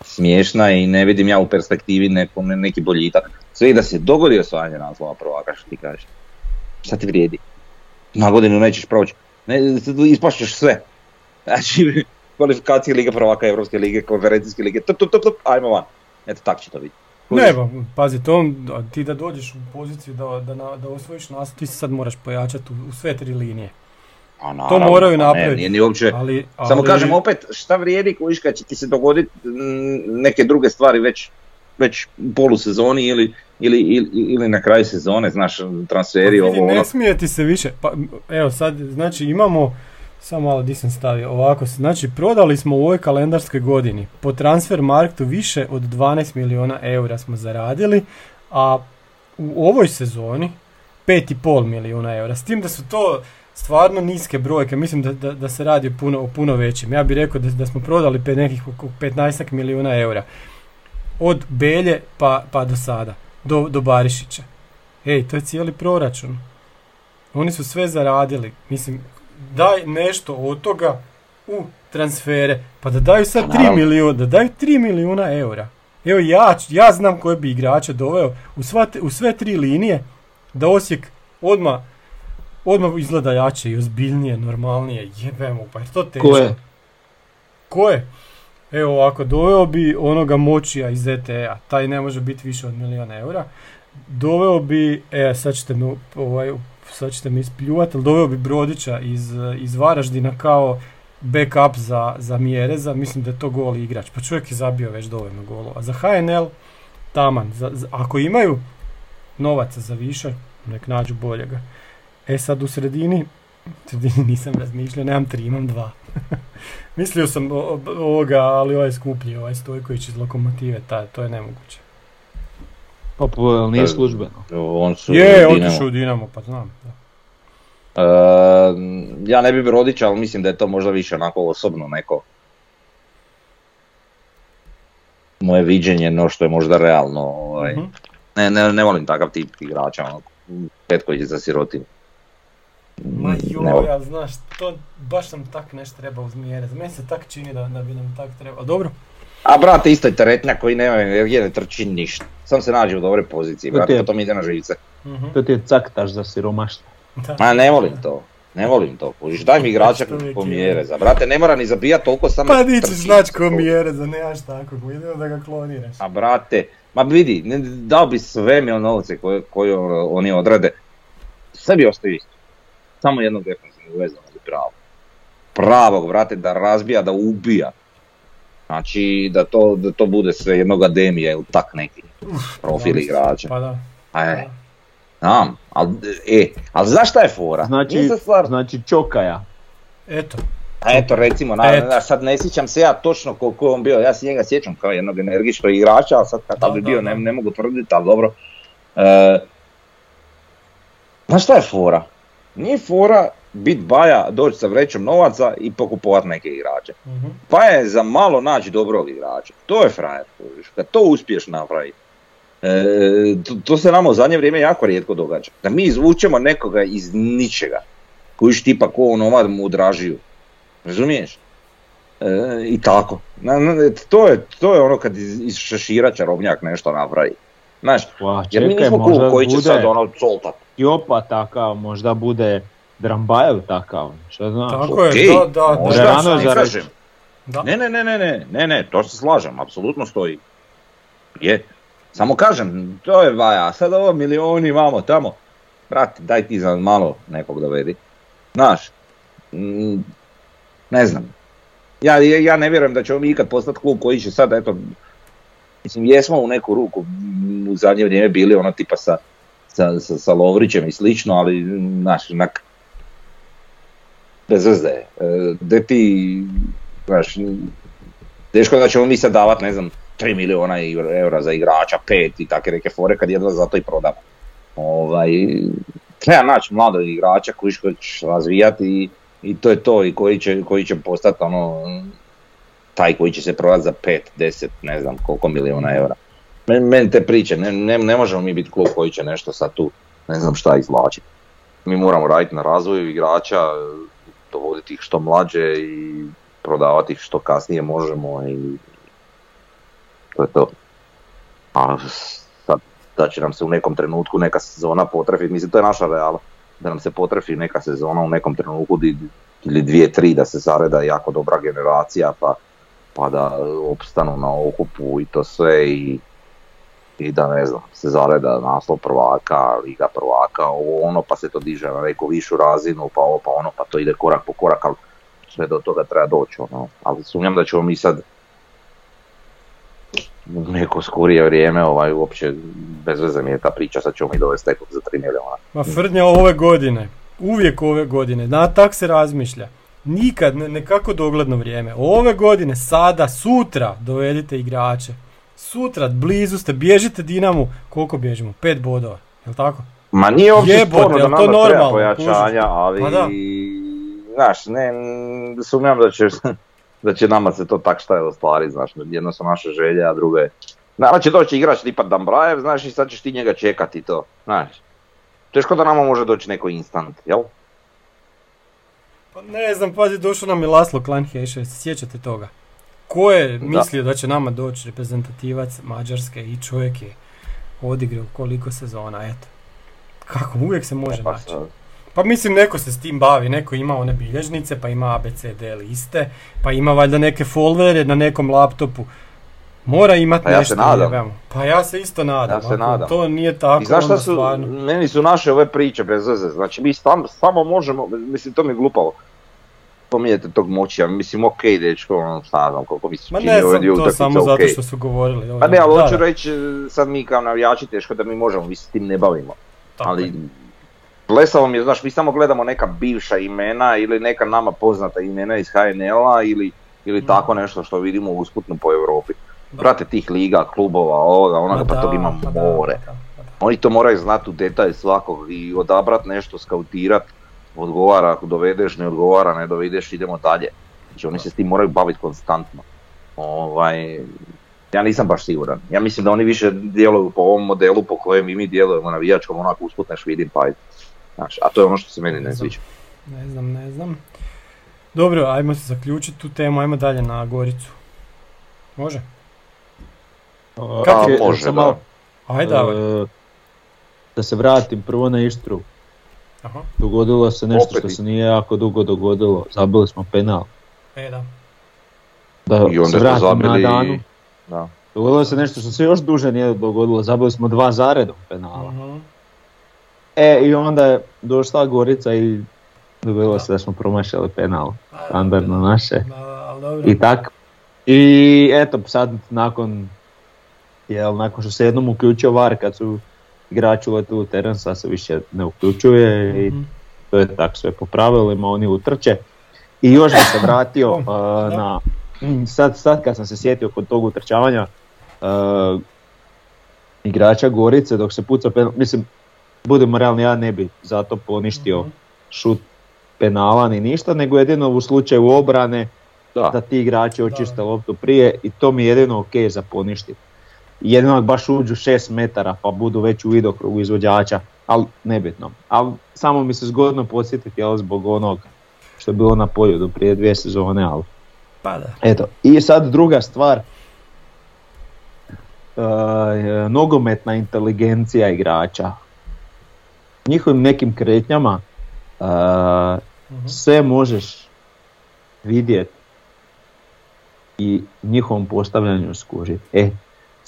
smiješna i ne vidim ja u perspektivi neko, neki boljitak. Sve i da se dogodi osvajanje naslova prvaka, što ti kažeš. Šta ti vrijedi? Na godinu nećeš proći. Ne, ispašćeš sve. Znači, <laughs> kvalifikacije Liga prvaka, Evropske lige, konferencijske lige, tup, tup, tup, tup, ajmo van. Eto, tak će to biti. Ne, pazi, to, ti da dođeš u poziciju da, da, da osvojiš naslov, ti se sad moraš pojačati u, u sve tri linije. A naravno, to moraju napraviti. ni uopće, ali, ali, samo kažem opet šta vrijedi kad će ti se dogoditi neke druge stvari već, već u polusezoni ili, ili, ili, ili na kraju sezone, znaš, transferi, pa, ovo Ne ono. smije ti se više, pa evo sad, znači imamo, samo malo di sam stavio, ovako, znači prodali smo u ovoj kalendarskoj godini po transfer marktu više od 12 milijuna eura smo zaradili, a u ovoj sezoni 5,5 milijuna eura, s tim da su to stvarno niske brojke, mislim da, da, da se radi o puno, o puno većim. Ja bih rekao da, da smo prodali pe nekih oko 15 milijuna eura. Od Belje pa, pa do sada, do, do Barišića. Ej, to je cijeli proračun. Oni su sve zaradili. Mislim, daj nešto od toga u transfere, pa da daju sad 3 milijuna, da daju 3 milijuna eura. Evo ja, ja znam koje bi igrače doveo u, sva, u sve tri linije, da Osijek odmah odmah izgleda jače i ozbiljnije, normalnije, jebemo, pa je to teško. Ko je? Ko je? Evo ovako, doveo bi onoga moćija iz ETE-a, taj ne može biti više od milijuna eura. Doveo bi, e, sad ćete me, ovaj, sad ćete mi ispljuvati, ali doveo bi Brodića iz, iz Varaždina kao backup za, za Mjereza, mislim da je to gol igrač, pa čovjek je zabio već dovoljno golova. A za HNL, taman, za, ako imaju novaca za više, nek nađu boljega. E sad u sredini, sredini nisam razmišljao, nemam tri, imam dva. <laughs> Mislio sam ovoga, ali ovaj skuplji, ovaj Stojković iz Lokomotive, taj, to je nemoguće. Pa, pa nije službeno. On su je, otišao u Dinamo, pa znam. Da. Uh, ja ne bi rodić, ali mislim da je to možda više onako osobno neko moje viđenje no što je možda realno. Ovaj. Uh-huh. Ne, ne, ne volim takav tip igrača, ono, Petković za sirotin. Ma joj, ja znaš, to baš sam tak nešto treba uz mjere. Meni se tak čini da, da bi nam tak trebalo. dobro. A brate, isto je teretnja koji nema energije, ne trči ništa. Sam se nađe u dobre poziciji, brate, to, to mi ide na živice. Uh-huh. To ti je caktaš za siromaštvo. Ma ne volim to. Ne volim to, kužiš, daj mi igrača ko mjere za, brate, ne mora ni zabijat toliko samo... Pa ćeš znać ko mjere za, nemaš tako, idemo da ga kloniraš. A brate, ma vidi, ne, dao bi sve mi novce koje, koje oni odrade, Sve bi ostao isto. Samo jednog defensivnog vezana ali pravo. Pravog, vrate, da razbija, da ubija. Znači, da to, da to bude sve jednog Ademija ili tak neki profil da, igrača. Pa da. E, znam, ali, e, ali znaš šta je fora? Znači, stvar, znači Čokaja. Eto, a eto recimo, na, Eto. na- sad ne sjećam se ja točno koliko je on bio, ja se njega sjećam kao jednog energičnog igrača, ali sad kakav Da, bi bio ne, ne mogu tvrditi, ali dobro. E, znaš šta je fora? Nije fora bit baja, doći sa vrećom novaca i pokupovat neke igrače. mhm. Pa je za malo naći dobrog igrača. To je frajer, kad to uspiješ napraviti. E, to, to se nama u zadnje vrijeme jako rijetko događa. Da mi izvučemo nekoga iz ničega. Kojiš tipa ko onomad mu dražiju. Razumiješ? E, I tako. Na- na- to, je, to je ono kad iz, iz šešira čarobnjak nešto napravi. Znaš, Pa, jer mi čekaj, nismo klub koji će sad ono coltat. Jopa takav, možda bude Drambajev takav, šta znaš. Tako je, Okej, da, da, da. Rano za kažem. da. Ne, ne, ne, ne, ne, ne, ne, to se slažem, apsolutno stoji. Je. Samo kažem, to je vaja, sad ovo milioni imamo tamo. Brate, daj ti za malo nekog dovedi. Znaš, mm, ne znam. Ja, ja ja ne vjerujem da ćemo mi ikad postati klub koji će sad, eto, mislim, jesmo u neku ruku u zadnje vrijeme bili ono tipa sa, sa, sa, sa Lovrićem i slično, ali, znaš, onak, bez veze. E, ti, znaš, teško da ćemo mi sad davat, ne znam, 3 miliona eura za igrača, 5 i takve neke fore kad jedva zato i prodamo. Ovaj, treba naći mladog igrača koji će razvijati i, i to je to i koji će, koji će postati ono, taj koji će se prodati za 5, 10, ne znam koliko miliona eura. Men, meni te priče, ne, ne, ne možemo mi biti klub koji će nešto sad tu, ne znam šta izvlačiti. Mi moramo raditi na razvoju igrača, dovoditi ih što mlađe i prodavati ih što kasnije možemo i to je to. A sad da će nam se u nekom trenutku neka sezona potrefiti, mislim to je naša reala, da nam se potrefi neka sezona u nekom trenutku di- ili dvije, tri da se zareda jako dobra generacija pa, pa da opstanu na okupu i to sve i, i da ne znam, se zareda naslov prvaka, liga prvaka, ovo ono pa se to diže na neku višu razinu, pa ovo pa ono, pa to ide korak po korak, ali sve do toga treba doći, ono. ali sumnjam da ćemo mi sad u neko skorije vrijeme, ovaj, uopće bez veze mi je ta priča, sad ćemo mi dovesti nekog za 3 miliona. Ma Frnja ove godine, uvijek ove godine, na tak se razmišlja. Nikad, ne, nekako dogledno vrijeme. Ove godine, sada, sutra dovedite igrače. Sutra, blizu ste, bježite Dinamu, koliko bježimo? Pet bodova, jel tako? Ma nije uopće Jebote, sporno da nama to treba normalno, pojačanja, ali Pa da. znaš, ne, sumnjam da će, <laughs> da će nama se to tak šta je ostvariti, znaš, jedno su naše želje, a drugo je, nama će doći igrač tipa Dambrajev, znaš, i sad ćeš ti njega čekati to, znaš. Teško da nama može doći neko instant, jel? Pa ne znam, pazi, došao nam je Laslo Klanhejše, se sjećate toga? Ko je mislio da će nama doći reprezentativac Mađarske i čovjek je odigrao koliko sezona, eto. Kako, uvijek se može Pa naći. Pa mislim neko se s tim bavi, neko ima one bilježnice, pa ima ABCD liste, pa ima valjda neke folvere na nekom laptopu. Mora imat Pa ja se nešto. nadam. jebemo. Pa ja se isto nadam. Ja se nadam. To nije tako, I znaš šta onda su, stvarno. meni su naše ove priče bez veze, znači mi sam, samo možemo, mislim to mi je glupavo. Spominjete tog moći, mislim ok dečko, ono šta znam koliko mi se Ma čini ne ove znam to samo zato okej. što su govorili. Pa ne, ali hoću reći, sad mi kao navijači teško da mi možemo, mi se s tim ne bavimo. tako ali je. blesavo mi je, znaš, mi samo gledamo neka bivša imena ili neka nama poznata imena iz HNL-a ili, ili Mm. tako nešto što vidimo usputno po Europi. Da. Prate tih liga, klubova, ovoga, onoga, Ma pa da, tog ima pa da, more. pa da, pa da. Oni to moraju znati u detalj svakog i odabrat nešto, skautirat, odgovara ako dovedeš, ne odgovara, ne dovedeš, idemo dalje. Znači oni se s tim moraju baviti konstantno. Ovaj, ja nisam baš siguran. Ja mislim da oni više djeluju po ovom modelu po kojem i mi djelujemo navijačkom, onako usput neš vidim pa. Znaš, a to je ono što se meni ne sviđa. Ne znam, ne znam. Dobro, ajmo se zaključiti tu temu, ajmo dalje na Goricu. Može? A, Kako je- može, sam da. malo, Ajde, e, da se vratim prvo na Ištru. Aha, Dogodilo se nešto Opet što se nije jako dugo dogodilo. Zabili smo penal. e da. Da I onda smo zabili... na danu. Da. Dogodilo se nešto što se još duže nije dogodilo. Zabili smo dva zaredom penala. Mhm. E, i onda je došla Gorica i dobilo se da smo promašali penal. Standardno naše. I tak. I eto, sad nakon, jel, nakon što se jednom uključio VAR kad su igrači uletili u teren, sad se više ne uključuje i Mhm. to je tak sve po pravilima, oni utrče. I još bi se vratio uh, <laughs> na, mm, sad, sad kad sam se sjetio kod tog utrčavanja uh, igrača Gorice dok se puca penal, mislim, budemo realni, ja ne bi zato poništio Mhm. šut penala ni ništa, nego jedino u slučaju obrane Da. da ti igrači očiste loptu prije i to mi je jedino ok za poništiti. Jedino baš uđu 6 metara pa budu već u vidokrugu izvođača, ali nebitno. Ali samo mi se zgodno podsjetiti jel, zbog onog što je bilo na polju do prije dvije sezone, ali Pa da. eto. I sad druga stvar, e, nogometna inteligencija igrača. Njihovim nekim kretnjama e, Mhm. sve možeš vidjeti i njihovom postavljanju skužiti. E,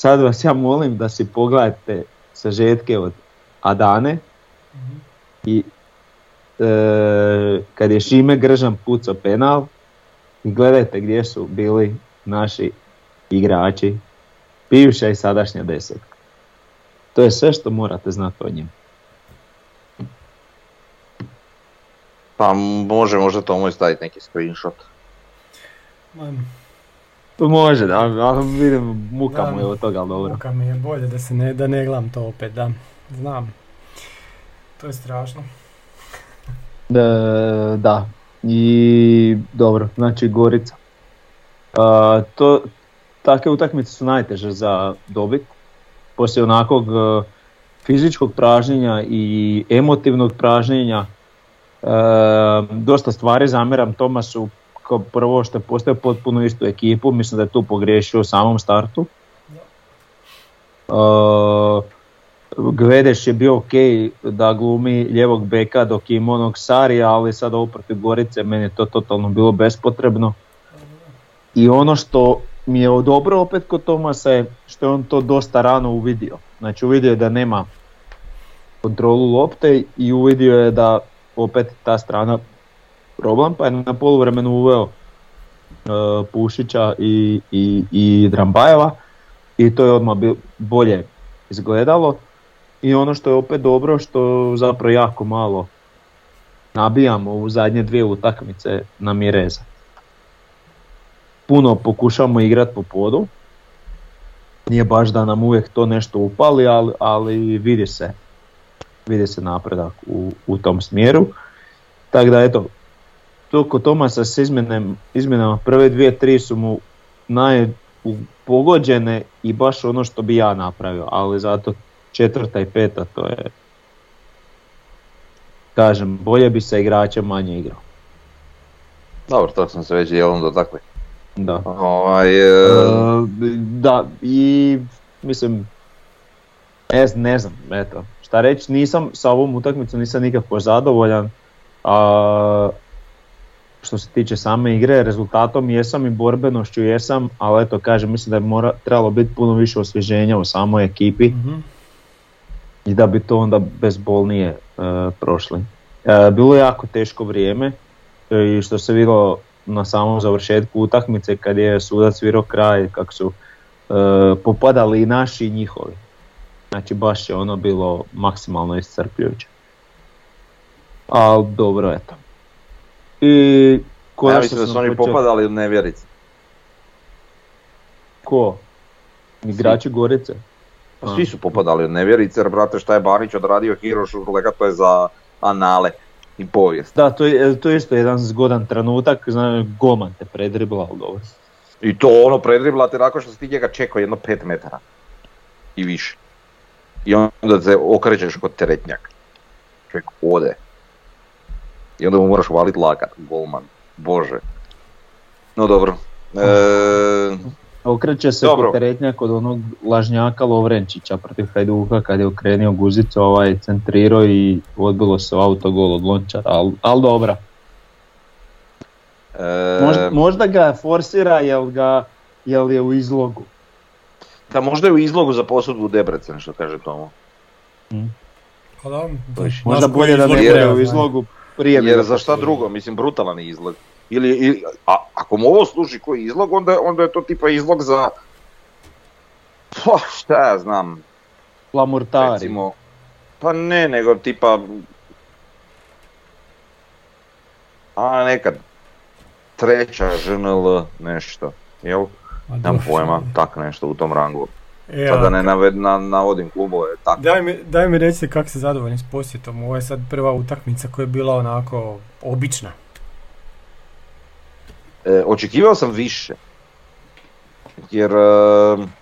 sad vas ja molim da si pogledate sažetke od Adane i e, kad je Šime Gržan pucao penal i gledajte gdje su bili naši igrači, bivša i sadašnja desetka. To je sve što morate znati o njima. Pa može možda to moj staviti neki screenshot. Može, da, vidim muka Da. mu je od toga, ali dobro. Muka mi je bolje da se ne, da ne gledam to opet, da. Znam. To je strašno. <laughs> E, da, i dobro, znači Gorica. A, to, takve utakmice su najteže za dobit. Poslije onakvog e, fizičkog pražnjenja i emotivnog pražnjenja, e, dosta stvari zamjeram Tomasu kao prvo što je postao potpuno istu ekipu, mislim da je tu pogriješio u samom startu. E, Gvedeš je bio ok da glumi ljevog beka dok ima onog Sarija, ali sad ovo protiv Gorice meni je to totalno bilo bespotrebno. I ono što mi je dobro opet kod Tomasa je što je on to dosta rano uvidio. Znači uvidio je da nema kontrolu lopte i uvidio je da opet ta strana problem, pa je na poluvremenu uveo e, Pušića i, i, i Drambajeva i to je odmah bolje izgledalo. I ono što je opet dobro, što zapravo jako malo nabijamo u zadnje dvije utakmice na Mireza. Puno pokušamo igrati po podu, nije baš da nam uvijek to nešto upali, ali, ali vidi se vidi se napredak u, u tom smjeru. Tako da eto, to kod Tomasa s izmjenem, izmjenama prve dvije, tri su mu naj u- pogođene i baš ono što bi ja napravio, ali zato četvrta i peta to je kažem, bolje bi sa igračem manje igrao. Dobro, to smo se već dijelom dotakli. Da. Ovaj, E, e, da, i mislim, ne, ne znam, eto, šta reći, nisam sa ovom utakmicom nisam nikako zadovoljan, a, što se tiče same igre, rezultatom jesam i borbenošću jesam, ali eto kažem, mislim da je mora, trebalo biti puno više osvježenja u samoj ekipi Mhm. i da bi to onda bezbolnije e, prošli. E, bilo je jako teško vrijeme e, i što se vidjelo na samom završetku utakmice kad je sudac virao kraj kako su e, popadali i naši i njihovi. Znači baš je ono bilo maksimalno iscrpljujuće. Ali dobro eto. I ja konačno mislim da su oni popadali u nevjerici. Ko? Igrači Gorice? Pa. Svi su popadali u nevjerice, jer brate šta je Banić odradio Hiroš Urlega, to je za anale i povijest. Da, to je, to je isto jedan zgodan trenutak, znači golman te predribla, dobro. I to ono predribla te nakon što si ti njega čekao jedno 5 metara. I više. I onda se okrećeš kod teretnjak. Čovjek ode. I onda mu moraš valit lakat, golman. Bože. No dobro. E, Okreće se teretnja kod onog lažnjaka Lovrenčića protiv Hajduka kad je okrenio guzicu ovaj centrirao i odbilo se autogol od Lončara, ali al dobra. e, Možda, možda ga forsira jel, ga, jel je u izlogu. da možda je u izlogu za posudbu Debrecen, što kaže Tomo. Pa da, Možda bolje da ne u izlogu prije. Jer za šta drugo, mislim brutalan je izlog. Ili, ili a, ako mu ovo služi koji izlog, onda, onda je to tipa izlog za... Pa šta ja znam, Lamurtari. recimo... Pa ne, nego tipa... A nekad treća ŽNL nešto, jel? Ma Nemam pojma, tak nešto u tom rangu. Je. Sad da E, ne naved, na, navodim klubove, tako. Daj mi, daj mi recite kako si zadovoljni s posjetom. Ovo je sad prva utakmica koja je bila onako obična. E, očekivao sam više. Jer... e,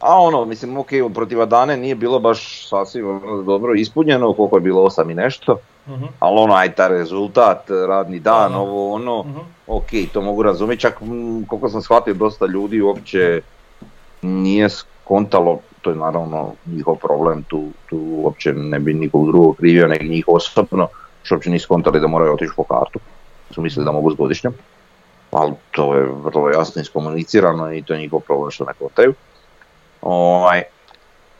a ono, mislim, ok, protiv Adane nije bilo baš sasvim ono, dobro ispunjeno, koliko je bilo 8 i nešto. Mhm, Ali ono, aj taj rezultat, radni dan, Da, da. ovo ono, mhm. ok, to mogu razumjeti. Čak, mm, koliko sam shvatio, dosta ljudi uopće nije skontalo, to je naravno njihov problem, tu, tu uopće ne bi nikog drugog krivio, nego njih osobno, što uopće nisu skontali da moraju otići po kartu. Su mislili da mogu s godišnjom. Ali to je vrlo jasno iskomunicirano i to je njihov problem što ne kontaju. Ovaj,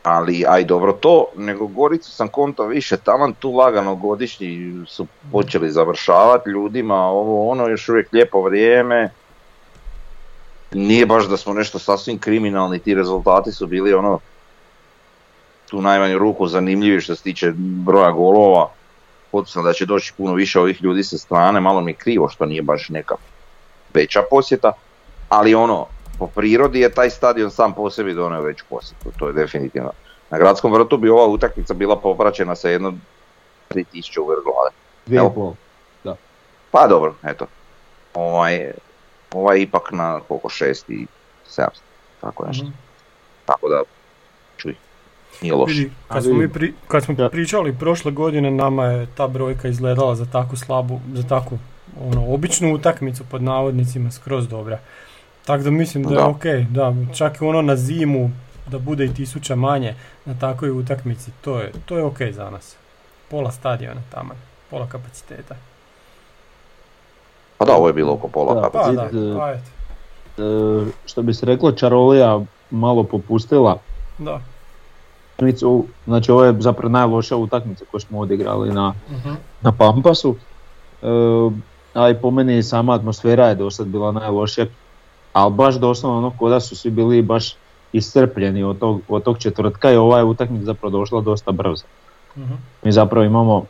ali aj dobro to, nego Goricu sam konto više, taman tu lagano godišnji su počeli završavati ljudima, ovo ono još uvijek lijepo vrijeme. Nije baš da smo nešto sasvim kriminalni, ti rezultati su bili ono tu najmanju ruku zanimljivi što se tiče broja golova. Podsjećam da će doći puno više ovih ljudi sa strane, malo mi je krivo što nije baš neka veća posjeta, ali ono, po prirodi je taj stadion sam po sebi donio veću posjetu, to je definitivno. Na gradskom vrtu bi ova utakmica bila popraćena sa jedno 3000 u vrh glave. Dvije Evo. i pol. Pa dobro, eto. Ovaj, ovaj ipak na koliko 6 i 700, tako nešto. Mhm. Tako da, čuj, nije loše. Kad smo, mi pri, kad smo pričali prošle godine, nama je ta brojka izgledala za takvu slabu, za takvu ono, običnu utakmicu pod navodnicima skroz dobra. Tako da mislim da je Da. ok, da, čak i ono na zimu da bude i tisuća manje na takvoj utakmici, to je, to je ok za nas. Pola stadiona tamo, pola kapaciteta. Pa da, ovo je bilo oko pola Da. Pa Zid, da, e, pa E, što bi se reklo, Čarolija malo popustila. da. Znači ovo je zapravo najlošija utakmica koju smo odigrali na, Mhm. na Pampasu. E, a i po meni sama atmosfera je dosad bila najlošija. Ali baš doslovno ono ko da su svi bili baš iscrpljeni od tog, od tog četvrtka i ova je utakmica zapravo došla dosta brzo. Mhm. Mi zapravo imamo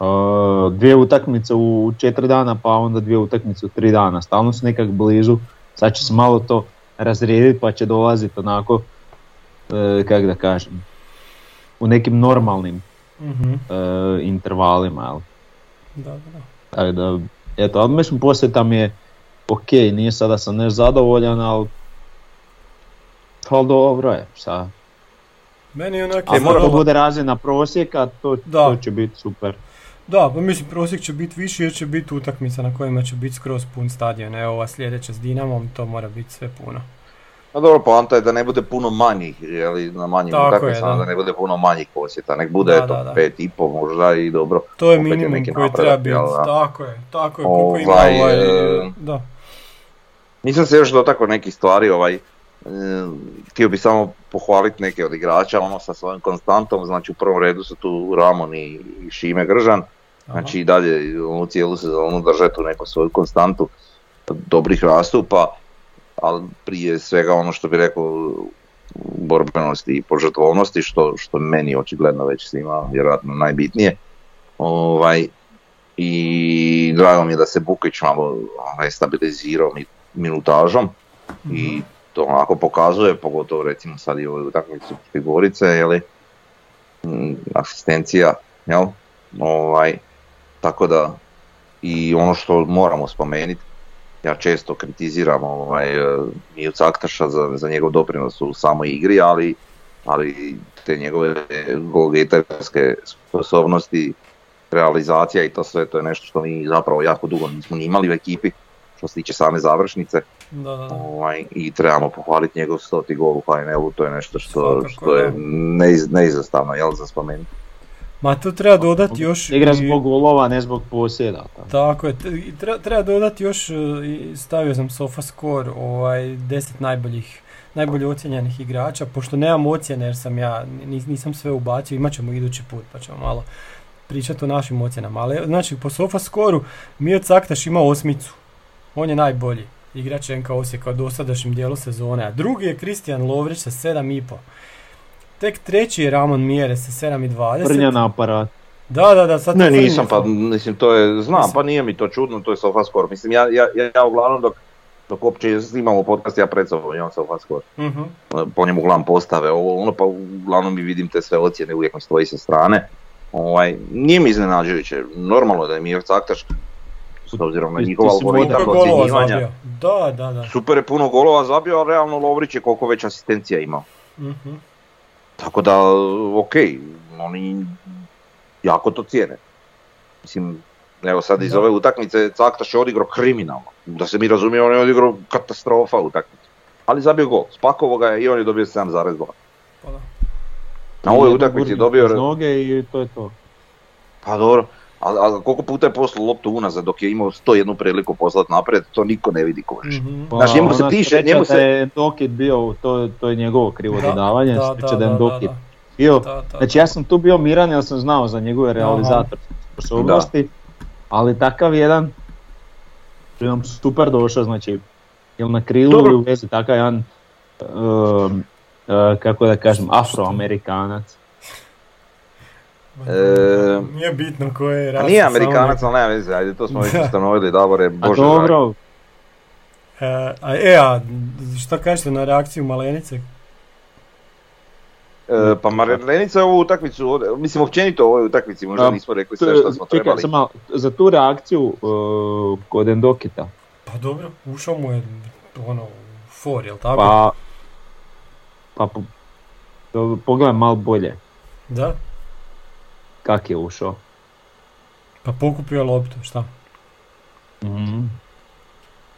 e, dvije utakmice u četiri dana pa onda dvije utakmice u tri dana. Stalno su nekak blizu. Sad će se malo to razrijediti pa će dolaziti onako, e, kak da kažem, u nekim normalnim Mhm. e, intervalima. Jel? Da, da. Tako da, eto, ali mislim posjeta mi je ok, nije sada sam ne zadovoljan, ali ali dobro je, šta. Meni je onak... Ako mora to bude razina prosjeka, to, Da. to će biti super. Da, pa mislim prosjek će biti viši jer će biti utakmica na kojima će biti skroz pun stadion. Evo ova sljedeća s Dinamom, to mora biti sve puno. Pa dobro, poanta je da ne bude puno manjih, jeli, na manjim je, utakmicama, da. ne bude puno manjih posjeta, nek bude Da, eto, da, da. pet i po možda i dobro. To je je minimum neki koji napredak, treba biti. Tako je, tako je. Koliko ima Ovaj, ovaj... e, Da. Nisam se još dotakao nekih stvari, ovaj, e, htio bi samo pohvaliti neke od igrača, ono sa svojom konstantom, znači u prvom redu su tu Ramon i Šime Gržan. Znači i dalje onu cijelu sezonu drže tu neku svoju konstantu dobrih nastupa, ali prije svega ono što bi rekao borbenosti i požrtvovnosti, što, što meni očigledno već svima vjerojatno najbitnije. Ovaj, I drago mi je da se Bukić malo ovaj, stabilizirao mi- minutažom i Mhm. to onako pokazuje, pogotovo recimo sad i u ovoj utakmici Gorice, je li, mm, asistencija, jel? Ovaj, tako da, i ono što moramo spomenuti, ja često kritiziram ovaj, eh, Miju Caktaša za, za njegov doprinos u samoj igri, ali, ali te njegove golgetarske sposobnosti, realizacija i to sve, to je nešto što mi zapravo jako dugo nismo ni imali u ekipi, što se tiče same završnice. Da, da, da. Ovaj, I trebamo pohvaliti njegov stoti gol u HNL-u, to je nešto što, Svakako, što je neiz, neizostavno, jel, za spomenuti. Ma tu treba dodati još... Igra zbog golova, ne zbog posjeda. tako. Je, treba, treba dodati još, e, stavio sam SofaScore, ovaj, 10 najboljih, najbolje ocijenjenih igrača, pošto nemam ocjene jer sam ja, nis- nisam sve ubacio, imat ćemo idući put pa ćemo malo pričati o našim ocjenama. Ali znači po SofaScore-u Mio Caktaš ima osmicu, on je najbolji igrač NK Osijeka u dosadašnjem dijelu sezone, a drugi je Kristijan Lovrić sa 7,5. Tek treći je Ramon Mjere sa 7,20. Prnja na aparat. Da, da, da, sad Ne, nisam, pa mislim to je, znam, Mislim- pa nije mi to čudno, to je SofaScore. Mislim, ja, ja, ja, ja uglavnom dok, dok uopće snimamo podcast, ja pred sobom imam SofaScore. Mhm. Po njemu uglavnom postave, ovo, ono pa uglavnom mi vidim te sve ocjene, uvijek mi stoji sa strane. Ovaj, nije mi iznenađujuće, normalno je da je Mir Caktaš, s obzirom na Ti- njihov ti si Koliko je algoritam ocjenjivanja? Da, da, da. super je puno golova zabio, a realno Lovrić je koliko već asistencija imao. Mhm. Tako da, ok, oni jako to cijene. Mislim, evo sad iz ove utakmice Caktaš je odigrao kriminalno. Da se mi razumijemo, on je odigrao katastrofa utakmicu. Ali zabio gol, spakovo ga je i on je dobio 7,2. Pa da. Na ovoj utakmici dobio, noge i to je to. pa dobro, ali ali koliko puta je poslao loptu unazad dok je imao 101 priliku poslati naprijed, to niko ne vidi kužiš. Mhm. Pa njemu se sreća njemu da se- je Dokit bio, to, to je njegovo krivo Da, dodavanje, da, sreća da, da je da, Dokit bio. Da, da, Znači ja sam tu bio miran jer sam znao za njegove realizatorske sposobnosti, ali takav jedan bi nam super došao, znači jel na krilu Dobro. ili u vezi takav jedan, um, uh, kako da kažem, afroamerikanac. E, Nije bitno koje je A rasa. nije Amerikanac, ali nema veze, ajde, to smo <laughs> već ustanovili, Davore, A bože dragi. dobro, E, a, e, a šta kažete na reakciju Malenice? E, pa Marlenica je ovu utakmicu, mislim općenito ovoj utakmici možda A, nismo rekli sve što smo čekaj, trebali. sam malo, za tu reakciju uh, kod Endokita, Pa dobro, ušao mu je ono, u for, jel tako? pa, pa pogledaj malo bolje Da, kak je ušao. pa pokupio je loptu, šta? Mhm.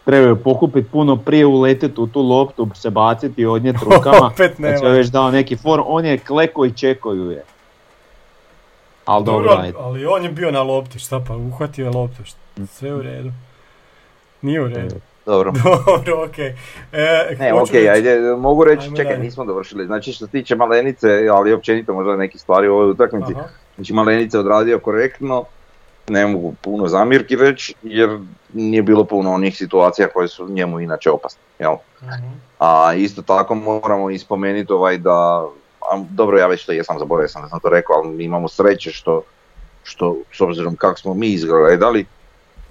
Treba je pokupiti puno prije uletiti u tu loptu, se baciti i odnijeti <laughs> rukama. Opet nema. je već dao neki for, on je kleko i čekao ju je. Ali dobro, ali, on je bio na lopti, šta pa, uhvatio je loptu, šta, sve u redu. Nije u redu. Dobro. <laughs> Dobro, okej. E, Ne, hoću ok, reći- ajde, mogu reći, Ajmo čekaj, dalje. nismo dovršili. Znači što se tiče Malenice, ali općenito možda neki stvari u ovoj utakmici. Aha. Znači Malenica odradio korektno, ne mogu puno zamjerki reći, jer nije bilo puno onih situacija koje su njemu inače opasne. Jel? Mhm. A isto tako moramo i spomenuti ovaj da, a, dobro ja već to jesam zaboravio sam da sam to rekao, ali mi imamo sreće što, što s obzirom kako smo mi izgledali,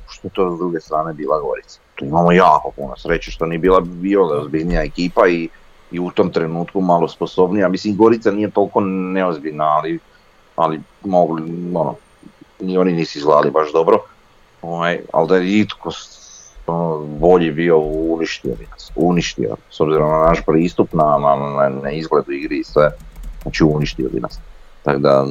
što to s druge strane bila Gorica. Tu imamo jako puno sreće što nije bila Viola ozbiljnija ekipa i, i u tom trenutku malo sposobnija. Mislim Gorica nije toliko neozbiljna, ali, ali mogli, ono, ni oni nisu izgledali baš dobro. Ovaj, ali da je itko ono, bolji bio uništio nas, uništio, s obzirom na naš pristup, na, na, na, na izgled u igri i sve, znači uništio bi nas. Tako da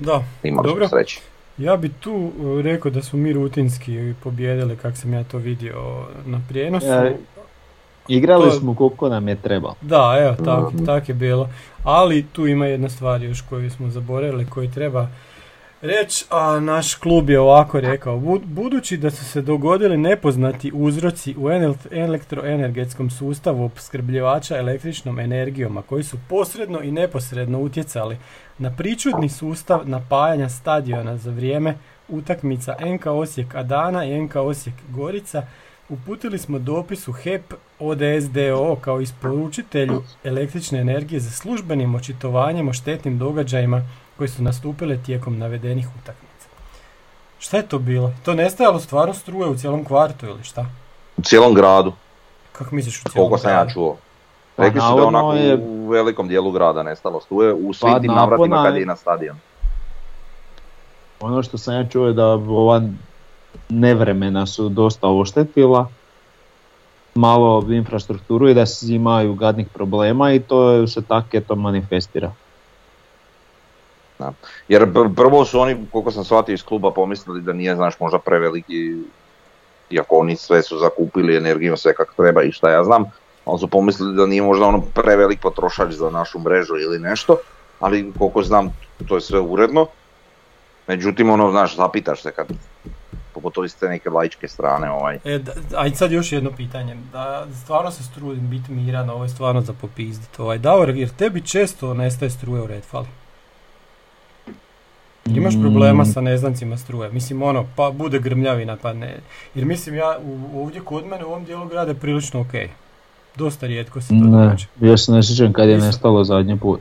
Da, imali Dobro. smo sreće. ja bi tu uh, rekao da su mi rutinski pobijedili kak sam ja to vidio na prijenosu. E, Igrali To- smo koliko nam je trebalo. Da, evo, tak, Mhm. tak je bilo. Ali tu ima jedna stvar još koju smo zaboravili, koju treba reći, a naš klub je ovako rekao. "Bu- Budući da su se dogodili nepoznati uzroci u enel- elektroenergetskom sustavu opskrbljivača električnom energijom, a koji su posredno i neposredno utjecali na pričudni sustav napajanja stadiona za vrijeme utakmica NK Osijek Adana i NK Osijek Gorica, Uputili smo dopis u HEP ODSDO kao isporučitelju električne energije za službenim očitovanjem o štetnim događajima koji su nastupile tijekom navedenih utakmica. Šta je to bilo? To nestajalo stvarno struje u cijelom kvartu ili šta? U cijelom gradu, Kako misliš u cijelom koliko sam ja čuo. Pa Rekli su da onako je- u velikom dijelu grada nestalo struje, u svim Pa tim navratima kad je- je na stadion. Ono što sam ja čuo je da ova nevremena su dosta oštetila malo infrastrukturu i da imaju gadnih problema i to se tako eto manifestira. Jer pr- prvo su oni, koliko sam shvatio iz kluba, pomislili da nije, znaš, možda preveliki, iako oni sve su zakupili energijom, sve kako treba i šta ja znam, ali su pomislili da nije možda ono prevelik potrošač za našu mrežu ili nešto. ali koliko znam to je sve uredno. Međutim, ono, znaš, zapitaš se kad pogotovo iz te neke laičke strane. Ovaj. E, da, ajde sad još jedno pitanje. Da, stvarno se strudim biti miran, ovo je stvarno za popizdit. Ovaj, Davor, jer tebi često nestaje struje u Redfall? Imaš problema sa neznancima struje? Mislim ono, pa bude grmljavina, pa ne. Jer mislim ja u, ovdje kod mene u ovom dijelu grada je prilično ok. Dosta rijetko se to Ne, događa. ja se ne sjećam kad je nestalo zadnji put.